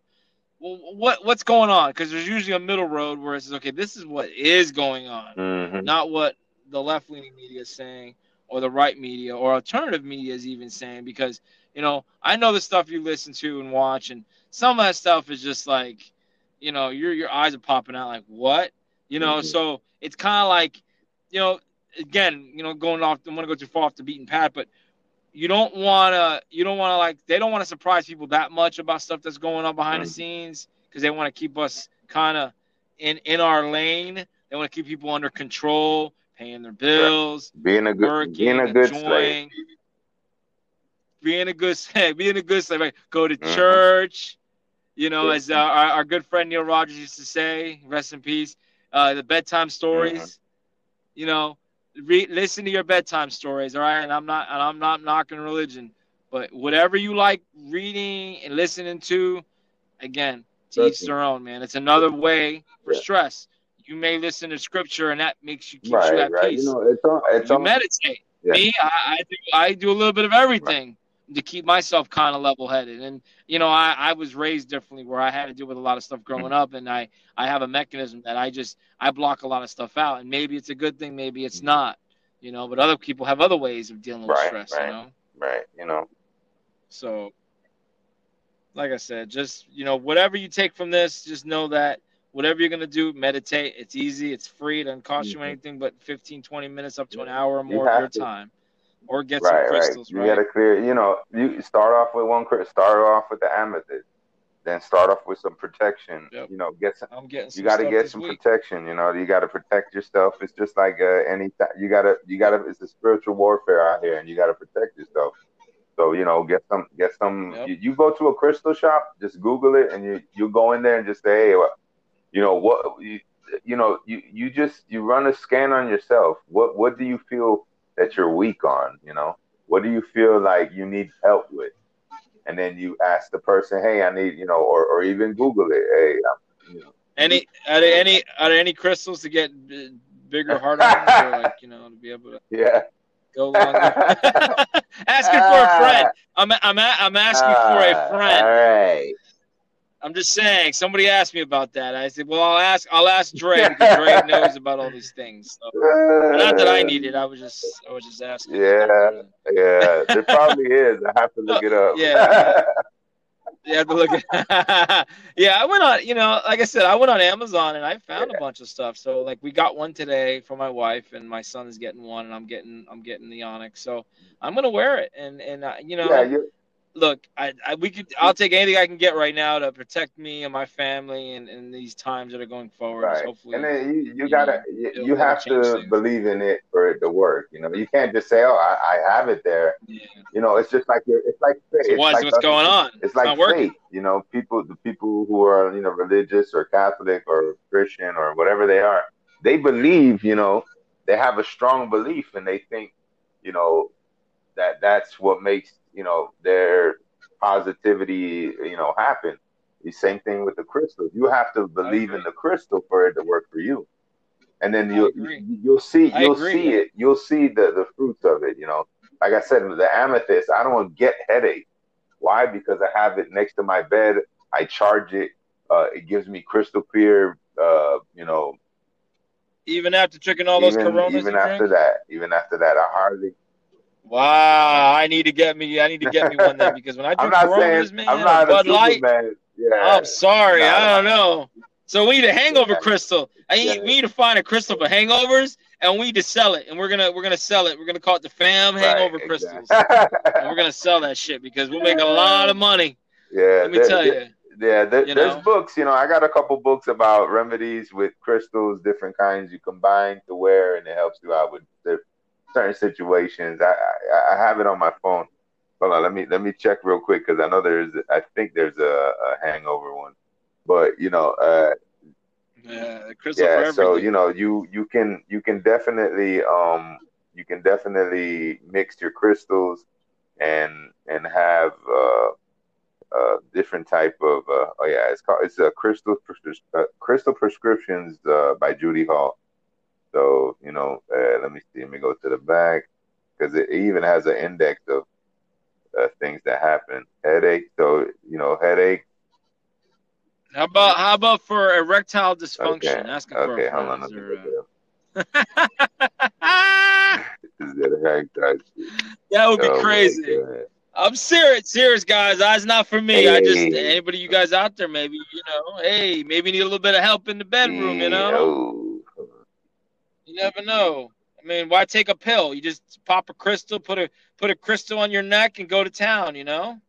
well, what what's going on? Because there's usually a middle road where it says, okay, this is what is going on, mm-hmm. not what the left leaning media is saying or the right media or alternative media is even saying. Because you know, I know the stuff you listen to and watch, and some of that stuff is just like, you know, your your eyes are popping out like what, you know. Mm-hmm. So it's kind of like, you know, again, you know, going off. Don't want to go too far off the beaten path, but you don't want to you don't want to like they don't want to surprise people that much about stuff that's going on behind mm-hmm. the scenes because they want to keep us kind of in in our lane they want to keep people under control paying their bills being a good working, being a good slave being a good being a good slave like go to mm-hmm. church you know as uh, our, our, good friend neil rogers used to say rest in peace uh, the bedtime stories mm-hmm. you know Read, listen to your bedtime stories, all right? And I'm not, and I'm not knocking religion, but whatever you like reading and listening to, again, to each their own, man. It's another way for yeah. stress. You may listen to scripture, and that makes you keep right, you at right. peace. You know, it's all, it's you all, meditate. Yeah. Me, I, I, do, I do a little bit of everything. Right to keep myself kind of level headed. And you know, I, I was raised differently where I had to deal with a lot of stuff growing up, and I I have a mechanism that I just I block a lot of stuff out, and maybe it's a good thing, maybe it's not, you know. But other people have other ways of dealing with right, stress, right, you know. Right. You know. So, like I said, just you know, whatever you take from this, just know that whatever you're gonna do, meditate. It's easy, it's free, it doesn't cost mm-hmm. you anything but 15, 20 minutes up to an hour or more you of your to. time or get right, some crystals. Right. You got to clear. You know, you start off with one crystal. Start off with the amethyst. Then start off with some protection. Yep. You know, get some. I'm getting. Some you got to get some week. protection. You know, you got to protect yourself. It's just like uh, any. You gotta. You gotta. It's a spiritual warfare out here, and you got to protect yourself. So you know, get some. Get some. Yep. You, you, go to a crystal shop. Just Google it, and you you go in there and just say, hey, well, you know what you, you know you you just you run a scan on yourself. What what do you feel that you're weak on, you know? What do you feel like you need help with? And then you ask the person, hey, I need, you know, or, or even Google it. Hey, I'm, you know. Any are there any are there any crystals to get bigger heart or like you know to be able to yeah go longer? asking for a friend. I'm I'm I'm asking for a ah, friend. All right. I'm just saying. Somebody asked me about that. I said, "Well, I'll ask. I'll ask Dre because Dre knows about all these things." So, not that I need it. I was just, I was just asking. Yeah, yeah. There probably is. I have to look it up. Yeah. You have to look at. yeah, I went on. You know, like I said, I went on Amazon and I found yeah. a bunch of stuff. So like we got one today for my wife, and my son is getting one, and I'm getting I'm getting the Onyx. So I'm gonna wear it, and and uh, you know. Yeah, look, I, I, we could I'll take anything I can get right now to protect me and my family and in these times that are going forward. Right. Hopefully, and then you, you, you gotta know, you, you have to things. believe in it for it to work. You know, you can't just say, "Oh, I, I have it there." Yeah. You know, it's just like you're, it's like so it's what's, like what's going on? It's, like faith. You know, people the people who are you know religious or Catholic or Christian or whatever they are, they believe. You know, they have a strong belief and they think, you know, that that's what makes you know their positivity, you know, happen. The same thing with the crystal. You have to believe in the crystal for it to work for you, and then you'll you'll see you'll see it. You'll see the the fruits of it. You know, like I said, the amethyst. I don't get headache. Why? Because I have it next to my bed. I charge it. Uh, it gives me crystal clear. Uh, you know, even after drinking all those even, Coronas. Even after drink? that, even after that, I hardly Wow, I need to get me. I need to get me one then because when I drink Coronas, saying, man, I'm not Bud Light. Yeah, I'm sorry, I don't know. So we need a hangover yeah. crystal. I need, yeah. we need to find a crystal for hangovers, and we need to sell it. And we're gonna we're gonna sell it. We're gonna call it the Fam Hangover right, Crystals. and we're gonna sell that shit because we'll make a lot of money. Yeah, let me tell you. Yeah, there, there's know? books. You know, I got a couple books about remedies with crystals, different kinds you combine to wear, and it helps you out with certain situations. I, I, I have it on my phone. Hold on, let me let me check real quick because I know there's I think there's a, a hangover one, but you know, uh, yeah, yeah. So you know, you you can you can definitely um you can definitely mix your crystals and and have uh, uh different type of uh, oh yeah it's called it's a crystal uh, crystal prescriptions uh, by Judy Hall so, you know, uh, let me see. Let me go to the back because it even has an index of uh, things that happen. Headache. So, you know, headache. How about how about for erectile dysfunction? Okay. Asking okay, for hold on. Or, uh... that would be oh crazy. I'm serious, serious guys. That's not for me. Hey. I just anybody you guys out there, maybe you know, hey, maybe need a little bit of help in the bedroom, you know. You never know. I mean, why take a pill? You just pop a crystal, put a put a crystal on your neck, and go to town. You know.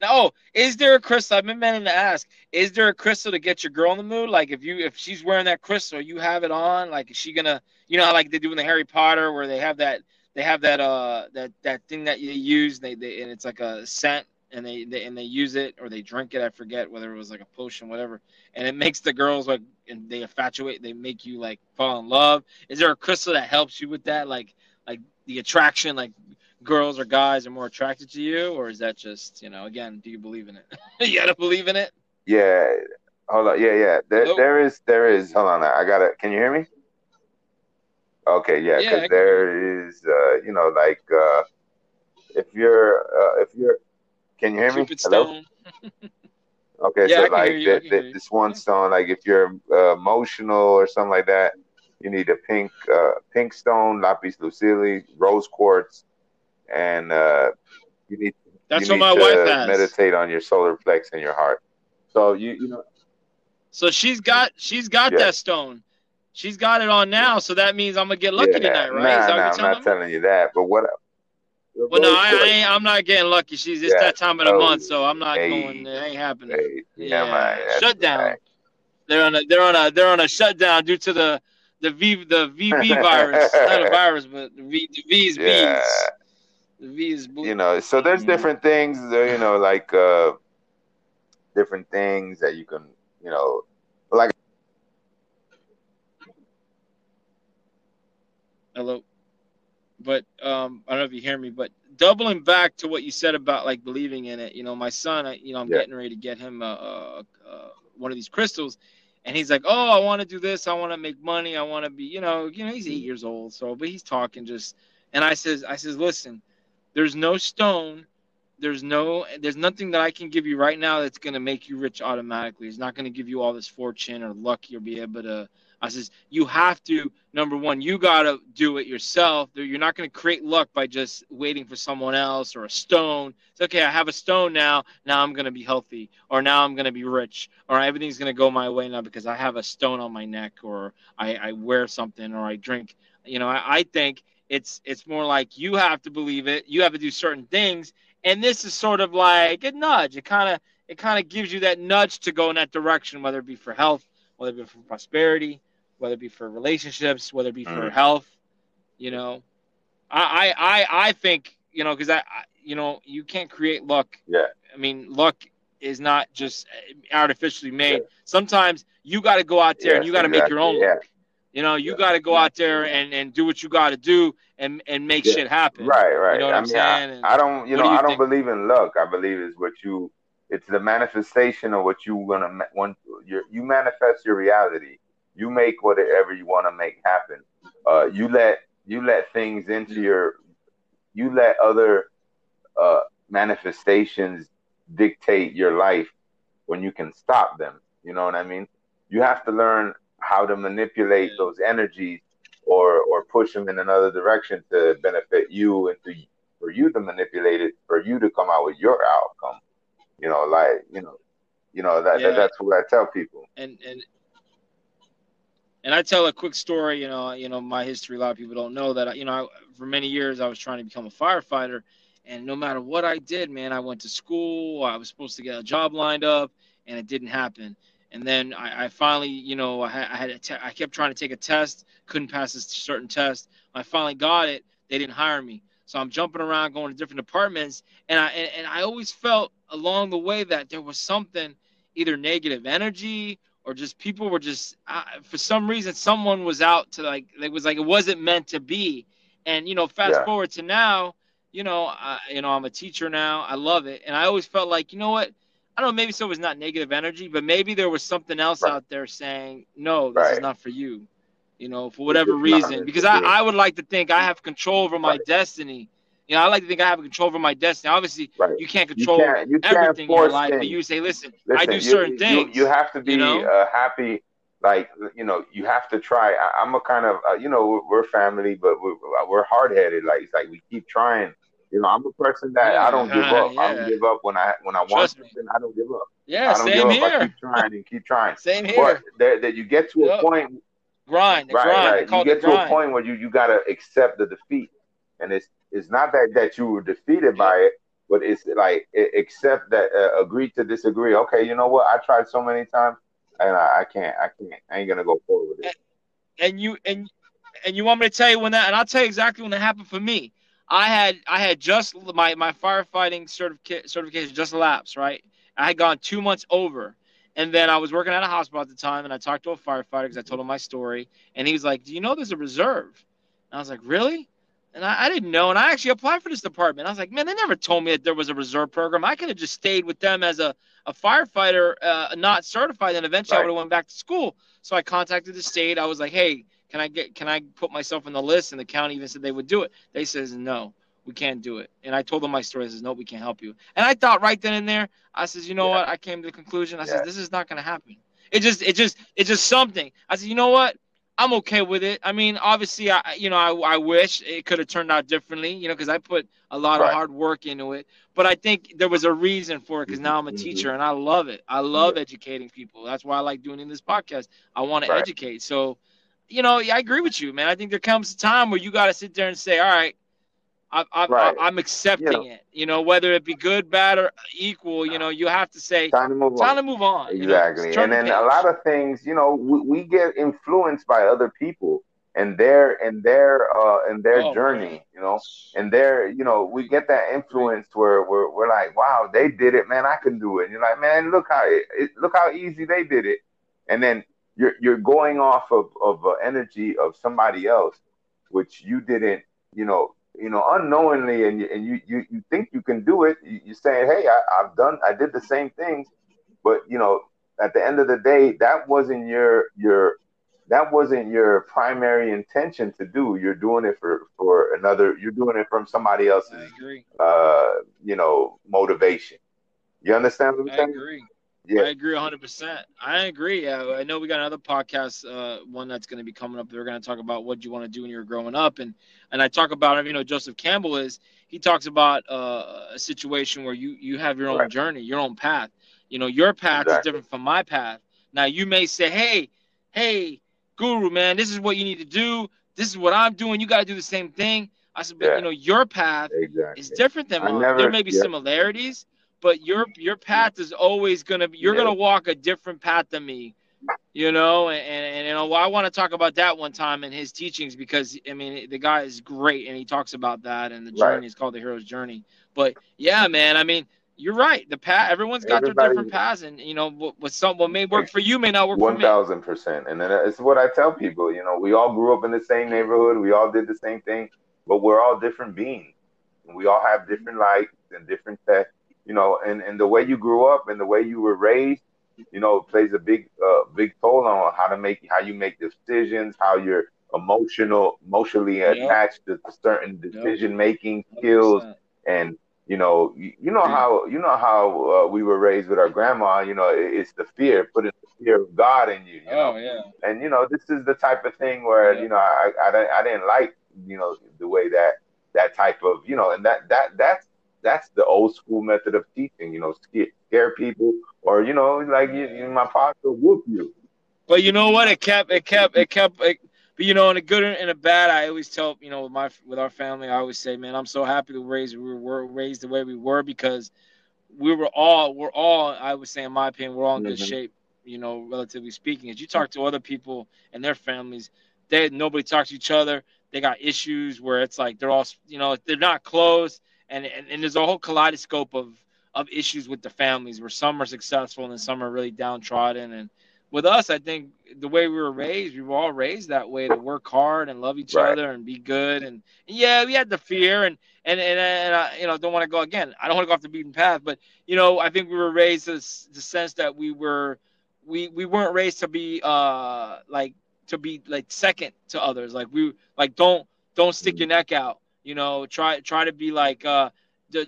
Now, oh, is there a crystal? I've been meaning to ask. Is there a crystal to get your girl in the mood? Like, if you if she's wearing that crystal, you have it on. Like, is she gonna? You know like they do in the Harry Potter, where they have that they have that uh that that thing that you use. They, they and it's like a scent and they, they and they use it or they drink it. I forget whether it was like a potion, whatever. And it makes the girls like and they infatuate. They make you like fall in love. Is there a crystal that helps you with that? Like like the attraction, like girls or guys are more attracted to you, or is that just you know? Again, do you believe in it? you gotta believe in it. Yeah. Hold on. Yeah, yeah. There, there is, there is. Hold on. I got it. Can you hear me? Okay. Yeah. Because yeah, there is, uh, you know, like uh, if you're, uh, if you're, can you hear me? Hello. okay, yeah, so like the, the, this one stone, like if you're uh, emotional or something like that, you need a pink uh, pink stone, lapis lazuli, rose quartz, and uh, you need that's you what need my wife has. Meditate on your solar plex and your heart. So you you know. So she's got she's got yeah. that stone. She's got it on now, so that means I'm gonna get lucky yeah, tonight, right? Nah, nah, I'm not telling you that. But what well, no, I, I ain't, I'm not getting lucky. She's it's yeah, that time of the month, so I'm not hey, going. It ain't happening. Hey, yeah, man, shutdown. Right. They're on a they're on a they're on a shutdown due to the the V the VB virus, not a virus, but the V the V is yeah. bees. The V is blue. You know, so there's different things. You know, like uh, different things that you can, you know, like. Hello but um, I don't know if you hear me, but doubling back to what you said about like believing in it, you know, my son, I, you know, I'm yeah. getting ready to get him a, one of these crystals, and he's like, "Oh, I want to do this. I want to make money. I want to be, you know, you know, he's eight years old, so but he's talking just." And I says, I says, listen, there's no stone there's no there's nothing that I can give you right now that's going to make you rich automatically. It's not going to give you all this fortune or luck you'll be able to I says you have to number one, you gotta do it yourself. You're not gonna create luck by just waiting for someone else or a stone. It's okay, I have a stone now. Now I'm gonna be healthy, or now I'm gonna be rich, or everything's gonna go my way now because I have a stone on my neck, or I, I wear something, or I drink. You know, I, I think it's it's more like you have to believe it. You have to do certain things, and this is sort of like a nudge. It kind of it kind of gives you that nudge to go in that direction, whether it be for health, whether it be for prosperity, whether it be for relationships, whether it be for mm. health. You know, I I I think you know because I, I you know you can't create luck. Yeah. I mean, luck is not just artificially made. Yeah. Sometimes you got to go out there yes, and you got to exactly. make your own yeah. luck. You know, you yeah. got to go out there and, and do what you got to do and and make shit happen. Right, right. You know what I am saying? I, I, don't, you know, do you I don't believe in luck. I believe it's what you, it's the manifestation of what you gonna want. You manifest your reality you make whatever you want to make happen. Uh, you let you let things into your you let other uh, manifestations dictate your life when you can stop them. You know what I mean? You have to learn how to manipulate those energies or or push them in another direction to benefit you and to for you to manipulate it for you to come out with your outcome. You know, like you know, you know that, yeah. that that's what I tell people. And and and I tell a quick story. You know, you know my history. A lot of people don't know that. You know, I, for many years I was trying to become a firefighter, and no matter what I did, man, I went to school. I was supposed to get a job lined up, and it didn't happen. And then I, I finally, you know, I had, I, had te- I kept trying to take a test, couldn't pass a certain test. I finally got it. They didn't hire me, so I'm jumping around, going to different departments, and I and, and I always felt along the way that there was something, either negative energy or just people were just uh, for some reason someone was out to like it was like it wasn't meant to be and you know fast yeah. forward to now you know I, you know i'm a teacher now i love it and i always felt like you know what i don't know maybe so it was not negative energy but maybe there was something else right. out there saying no this right. is not for you you know for whatever reason because I, I would like to think i have control over my right. destiny you know, I like to think I have control over my destiny. Obviously, right. you can't control you can't, you everything can't in your life, things. but you say, listen, listen I do certain you, things. You, have to be know? uh, happy. Like, you know, you have to try. I, am a kind of, uh, you know, we're family, but we're, we're hard headed. Like, it's like we keep trying. You know, I'm a person that yeah, I don't give up. Yeah. I don't give up when I when I want something. I don't give up. Yeah, I don't same give here. I keep trying and keep trying. Same here. But that you get to yep. a point. Grind, right, grind. right. You get to a point where you you gotta accept the defeat, and it's it's not that that you were defeated by it, but it's like accept that, uh, agree to disagree. Okay, you know what? I tried so many times, and I, I can't, I can't, I ain't gonna go forward with it. And, and you and and you want me to tell you when that? And I'll tell you exactly when that happened for me. I had I had just my my firefighting certificate certification just lapsed, right? I had gone two months over. And then I was working at a hospital at the time, and I talked to a firefighter because I told him my story, and he was like, "Do you know there's a reserve?" And I was like, "Really?" And I, I, didn't know. And I actually applied for this department. I was like, man, they never told me that there was a reserve program. I could have just stayed with them as a, a firefighter, uh, not certified. And eventually right. I would have went back to school. So I contacted the state. I was like, hey, can I get, can I put myself on the list? And the county even said they would do it. They says, no, we can't do it. And I told them my story. I says, no, we can't help you. And I thought right then and there, I says, you know yeah. what? I came to the conclusion. I yeah. says, this is not going to happen. It just, it just, it's just something. I said, you know what? I'm okay with it. I mean, obviously, I you know I, I wish it could have turned out differently, you know, because I put a lot right. of hard work into it. But I think there was a reason for it because now I'm a mm-hmm. teacher and I love it. I love yeah. educating people. That's why I like doing this podcast. I want right. to educate. So, you know, I agree with you, man. I think there comes a time where you got to sit there and say, all right, I, I, right. I, am accepting it. You know, whether it be good, bad, or equal, you know, you have to say time to move time on. to move on. Exactly. You know, and then a lot of things, you know, we, we, get influenced by other people and their and their uh and their oh, journey, man. you know, and their you know, we get that influence where we're we're like, wow, they did it, man, I can do it. And you're like, man, look how it, it, look how easy they did it, and then you're you're going off of of uh, energy of somebody else, which you didn't, you know you know, unknowingly, and you, and you, you, you think you can do it. You, are saying, hey, I, I've done, I did the same things, but you know, at the end of the day, that wasn't your your that wasn't your primary intention to do. You're doing it for for another. You're doing it from somebody else's, uh, you know, motivation. You understand what I'm saying? I agree. Yeah. I agree 100%. I agree. I know we got another podcast, uh, one that's going to be coming up. They're going to talk about what you want to do when you're growing up. And, and I talk about, you know, Joseph Campbell is, he talks about uh, a situation where you, you have your own right. journey, your own path. You know, your path exactly. is different from my path. Now, you may say, hey, hey, guru, man, this is what you need to do. This is what I'm doing. You got to do the same thing. I said, but, yeah. you know, your path exactly. is different than mine. Never, there may be yeah. similarities but your your path is always gonna be you're gonna walk a different path than me you know and, and, you know i want to talk about that one time in his teachings because i mean the guy is great and he talks about that and the journey right. is called the hero's journey. But yeah man i mean you're right the path everyone's got Everybody, their different paths and you know what, what some what may work for you may not work 1, for me. 1000% and then it's what i tell people you know we all grew up in the same neighborhood we all did the same thing but we're all different beings. We all have different likes and different tests you know, and, and the way you grew up and the way you were raised, you know, plays a big uh, big toll on how to make how you make decisions, how you're emotional emotionally yep. attached to certain decision making yep. skills, and you know, you, you know how you know how uh, we were raised with our grandma. You know, it, it's the fear, putting the fear of God in you. you oh know? yeah. And you know, this is the type of thing where yeah. you know I, I I didn't like you know the way that that type of you know, and that that that's that's the old school method of teaching. You know, scare, scare people, or you know, like you, you, my father whoop you. But you know what? It kept, it kept, it kept. It, but you know, in a good and a bad, I always tell you know with my with our family, I always say, man, I'm so happy to raise we were raised the way we were because we were all we're all I would say in my opinion we're all in mm-hmm. good shape. You know, relatively speaking, as you talk to other people and their families, they nobody talks to each other. They got issues where it's like they're all you know they're not close and, and, and there's a whole kaleidoscope of of issues with the families where some are successful and some are really downtrodden. And with us i think the way we were raised we were all raised that way to work hard and love each right. other and be good. And, and, yeah we had the fear and and and, and I, you know don't want to go again. I don't want to go off the beaten path but you know i think we were raised the sense that we were we we weren't raised to be uh like to be like second to others. Like we like don't don't stick your neck out you know, try try to be like uh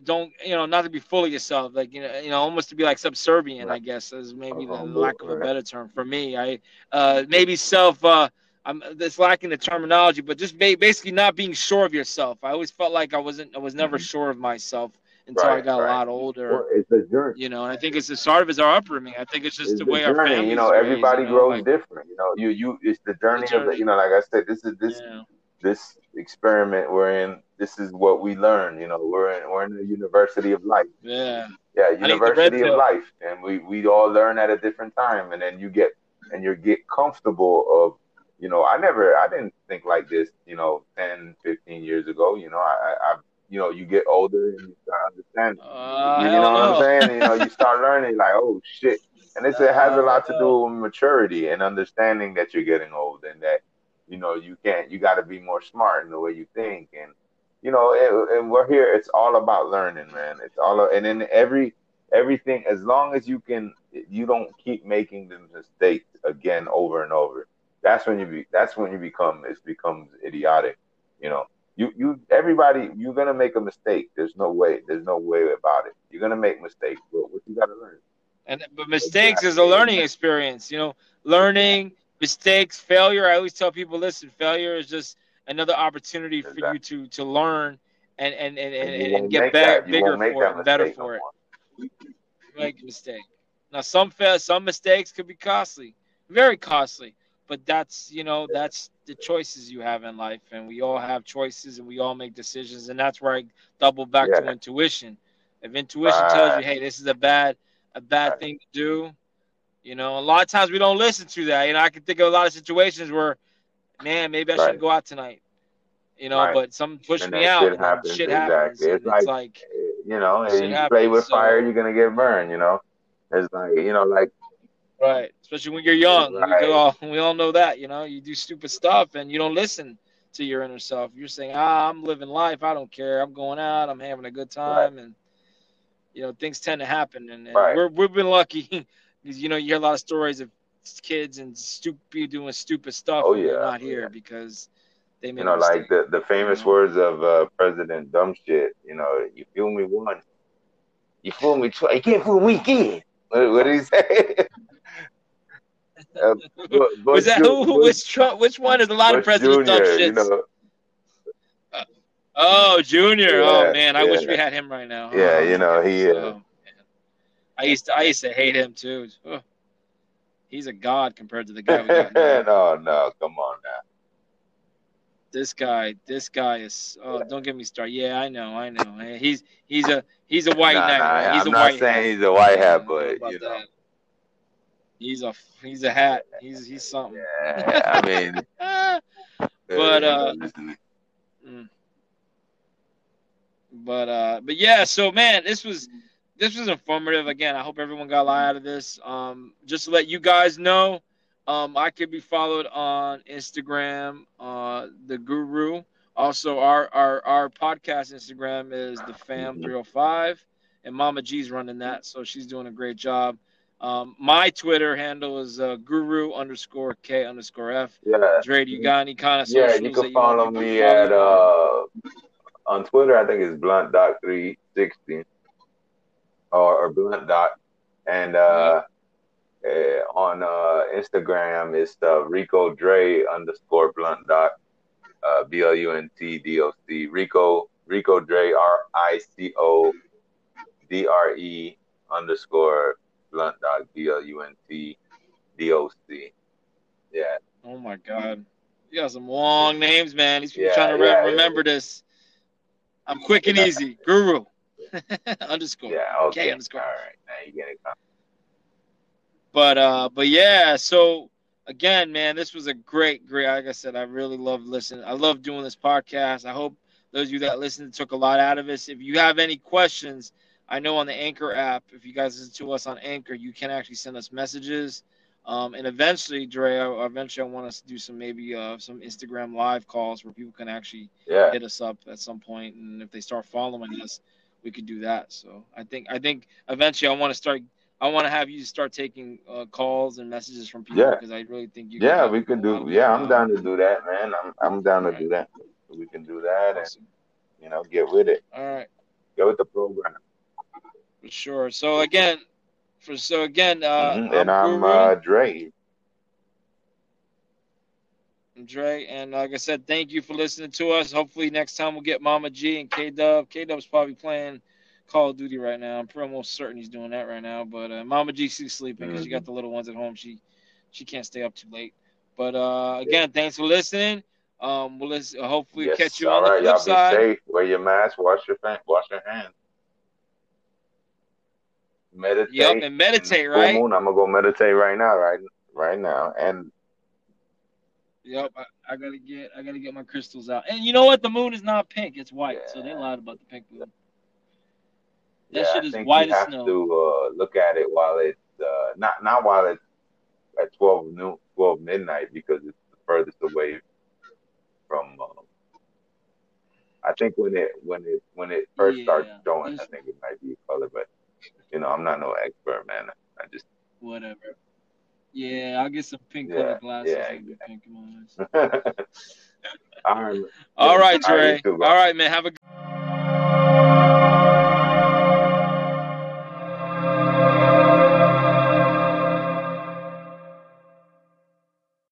don't you know not to be full of yourself like you know you know almost to be like subservient right. i guess is maybe the lack of a better term for me i uh maybe self uh i'm that's lacking the terminology but just basically not being sure of yourself i always felt like i wasn't i was never mm-hmm. sure of myself until right, I got right. a lot older. Well, it's a journey, you know. And I think it's the start of our upbringing. I think it's just it's the way journey. our family. You know, everybody raised, grows you know, like, different. You know, you you it's the journey, the journey, of the. You know, like I said, this is this yeah. this experiment we're in this is what we learn. You know, we're in we're in the University of Life. Yeah. Yeah, University of Life, and we we all learn at a different time, and then you get and you get comfortable of. You know, I never, I didn't think like this. You know, 10, 15 years ago. You know, I, I you know, you get older and you start understanding. Uh, you know what I'm saying? you know, you start learning like, oh shit. And it's, it has a lot to do with maturity and understanding that you're getting old and that, you know, you can't, you got to be more smart in the way you think. And, you know, and, and we're here. It's all about learning, man. It's all, and then every everything. As long as you can, you don't keep making the mistakes again over and over. That's when you be. That's when you become. It becomes idiotic. You know, you you everybody. You're gonna make a mistake. There's no way. There's no way about it. You're gonna make mistakes, but what you gotta learn. And but mistakes is a learning experience. You know, learning mistakes, failure. I always tell people, listen, failure is just another opportunity for you to to learn and and and, and, and get better, bigger for it, better for no it. Make a mistake. Now some fa- some mistakes could be costly, very costly, but that's you know that's the choices you have in life, and we all have choices, and we all make decisions, and that's where I double back yeah. to intuition. If intuition right. tells you, hey, this is a bad a bad right. thing to do, you know, a lot of times we don't listen to that. You know, I can think of a lot of situations where man, maybe I right. shouldn't go out tonight. You know, right. but some push me out. Shit happens. Shit happens. Exactly. It's, like, it's, like, you know, you happens, play with so, fire, you're gonna get burned. You know, it's like you know, like right. Especially when you're young, right. we all we all know that. You know, you do stupid stuff and you don't listen to your inner self. You're saying, ah, I'm living life. I don't care. I'm going out. I'm having a good time, and you know, things tend to happen. And, and we're we've been lucky because you know you hear a lot of stories of kids and stupid doing stupid stuff Oh, yeah, not oh, here yeah. because they You know, like the, the famous words of uh, President Dumb Shit. You know, you fool me once, you fool me twice, you can't fool me again. What, what did he say? uh, was that who? who which Trump? Which one? There's a lot of President dumb Jr., shits. You know, oh, Junior. oh man, I wish we had him right now. Yeah, Oh, you know, he, uh, oh, man. I used to I used to hate him too. Ugh. He's a god compared to the guy we no, no, come on now. this guy, this guy is. Oh, don't get me started. Yeah, I know, I know. He's he's a he's a white Nah, knight. nah? He's I'm a not white saying hat. he's a white hat, don't know but you know, that. He's a he's a hat. He's he's something. yeah, I mean, But, uh, mm. but uh, but yeah. So man, this was this was informative. Again, I hope everyone got a lot out of this. Um, just to let you guys know, um, I could be followed on Instagram, uh, the Guru. Also, our our our podcast Instagram is the Fam three hundred five, and Mama G's running that, so she's doing a great job. Um, my Twitter handle is uh, Guru underscore K underscore F. yeah, Dre, do you got any kind of stuff. yeah, you can follow people me at on? uh on Twitter. I think it's blunt dot three sixty or, or blunt dot, and uh, eh, on uh Instagram it's Rico Dre underscore blunt dot uh, B L U N T D O C Rico Rico Dre R I C O D R E underscore blunt dot B L U N T D O C. Yeah, Oh my God, you got some long names, man. These people Yeah, trying to re- yeah, remember this. I'm quick and easy. Guru underscore. yeah, okay. K underscore. All right, now you get it. But uh, but yeah. So again, man, this was a great, great. Like I said, I really love listening. I love doing this podcast. I hope those of you that listened took a lot out of this. If you have any questions, I know on the Anchor app, if you guys listen to us on Anchor, you can actually send us messages. Um, and eventually, Dre, I, eventually, I want us to do some maybe uh, some Instagram live calls where people can actually Yeah, hit us up at some point, and if they start following us, we could do that. So I think I think eventually I want to start. I want to have you start taking uh, calls and messages from people Yeah. because I really think you. yeah, we can do. Yeah, I'm down to do that, man. I'm I'm down to Right. do that. We can do that, and you know, get with it. All right, Get with the program. for sure. So again, for so again, uh, Mhm. And I'm I'm uh, Dre. And Dre, and like I said, thank you for listening to us. Hopefully next time we'll get Mama G and K Dub. K Dub's probably playing Call of Duty right now. I'm pretty almost certain he's doing that right now. But uh, Mama G she's sleeping because she got the little ones at home. She she can't stay up too late. But uh, again, thanks for listening. Um, we'll listen, hopefully Yes. catch you on the right, flip y'all side. be safe. Wear your mask. Wash your fan, Wash your hands. Meditate. Yep, and meditate, right? moon. I'm gonna go meditate right now. Right, right now. And Yep, I, I gotta get I gotta get my crystals out. And you know what? The moon is not pink; it's white. So they lied about the pink moon. That yeah, shit I is think white you as have snow. to uh, look at it while it's uh, not not while it's at 12 noon, 12 midnight because it's the furthest away from. Um, I think when it when it when it first starts Yeah, showing, I think it might be a color, but you know, I'm not no expert, man. I just Whatever. Yeah, I'll get some pink Yeah, colored glasses. yeah, be pink in my eyes. all right. All right, All right, Dre. you too, bro. All right, man. Have a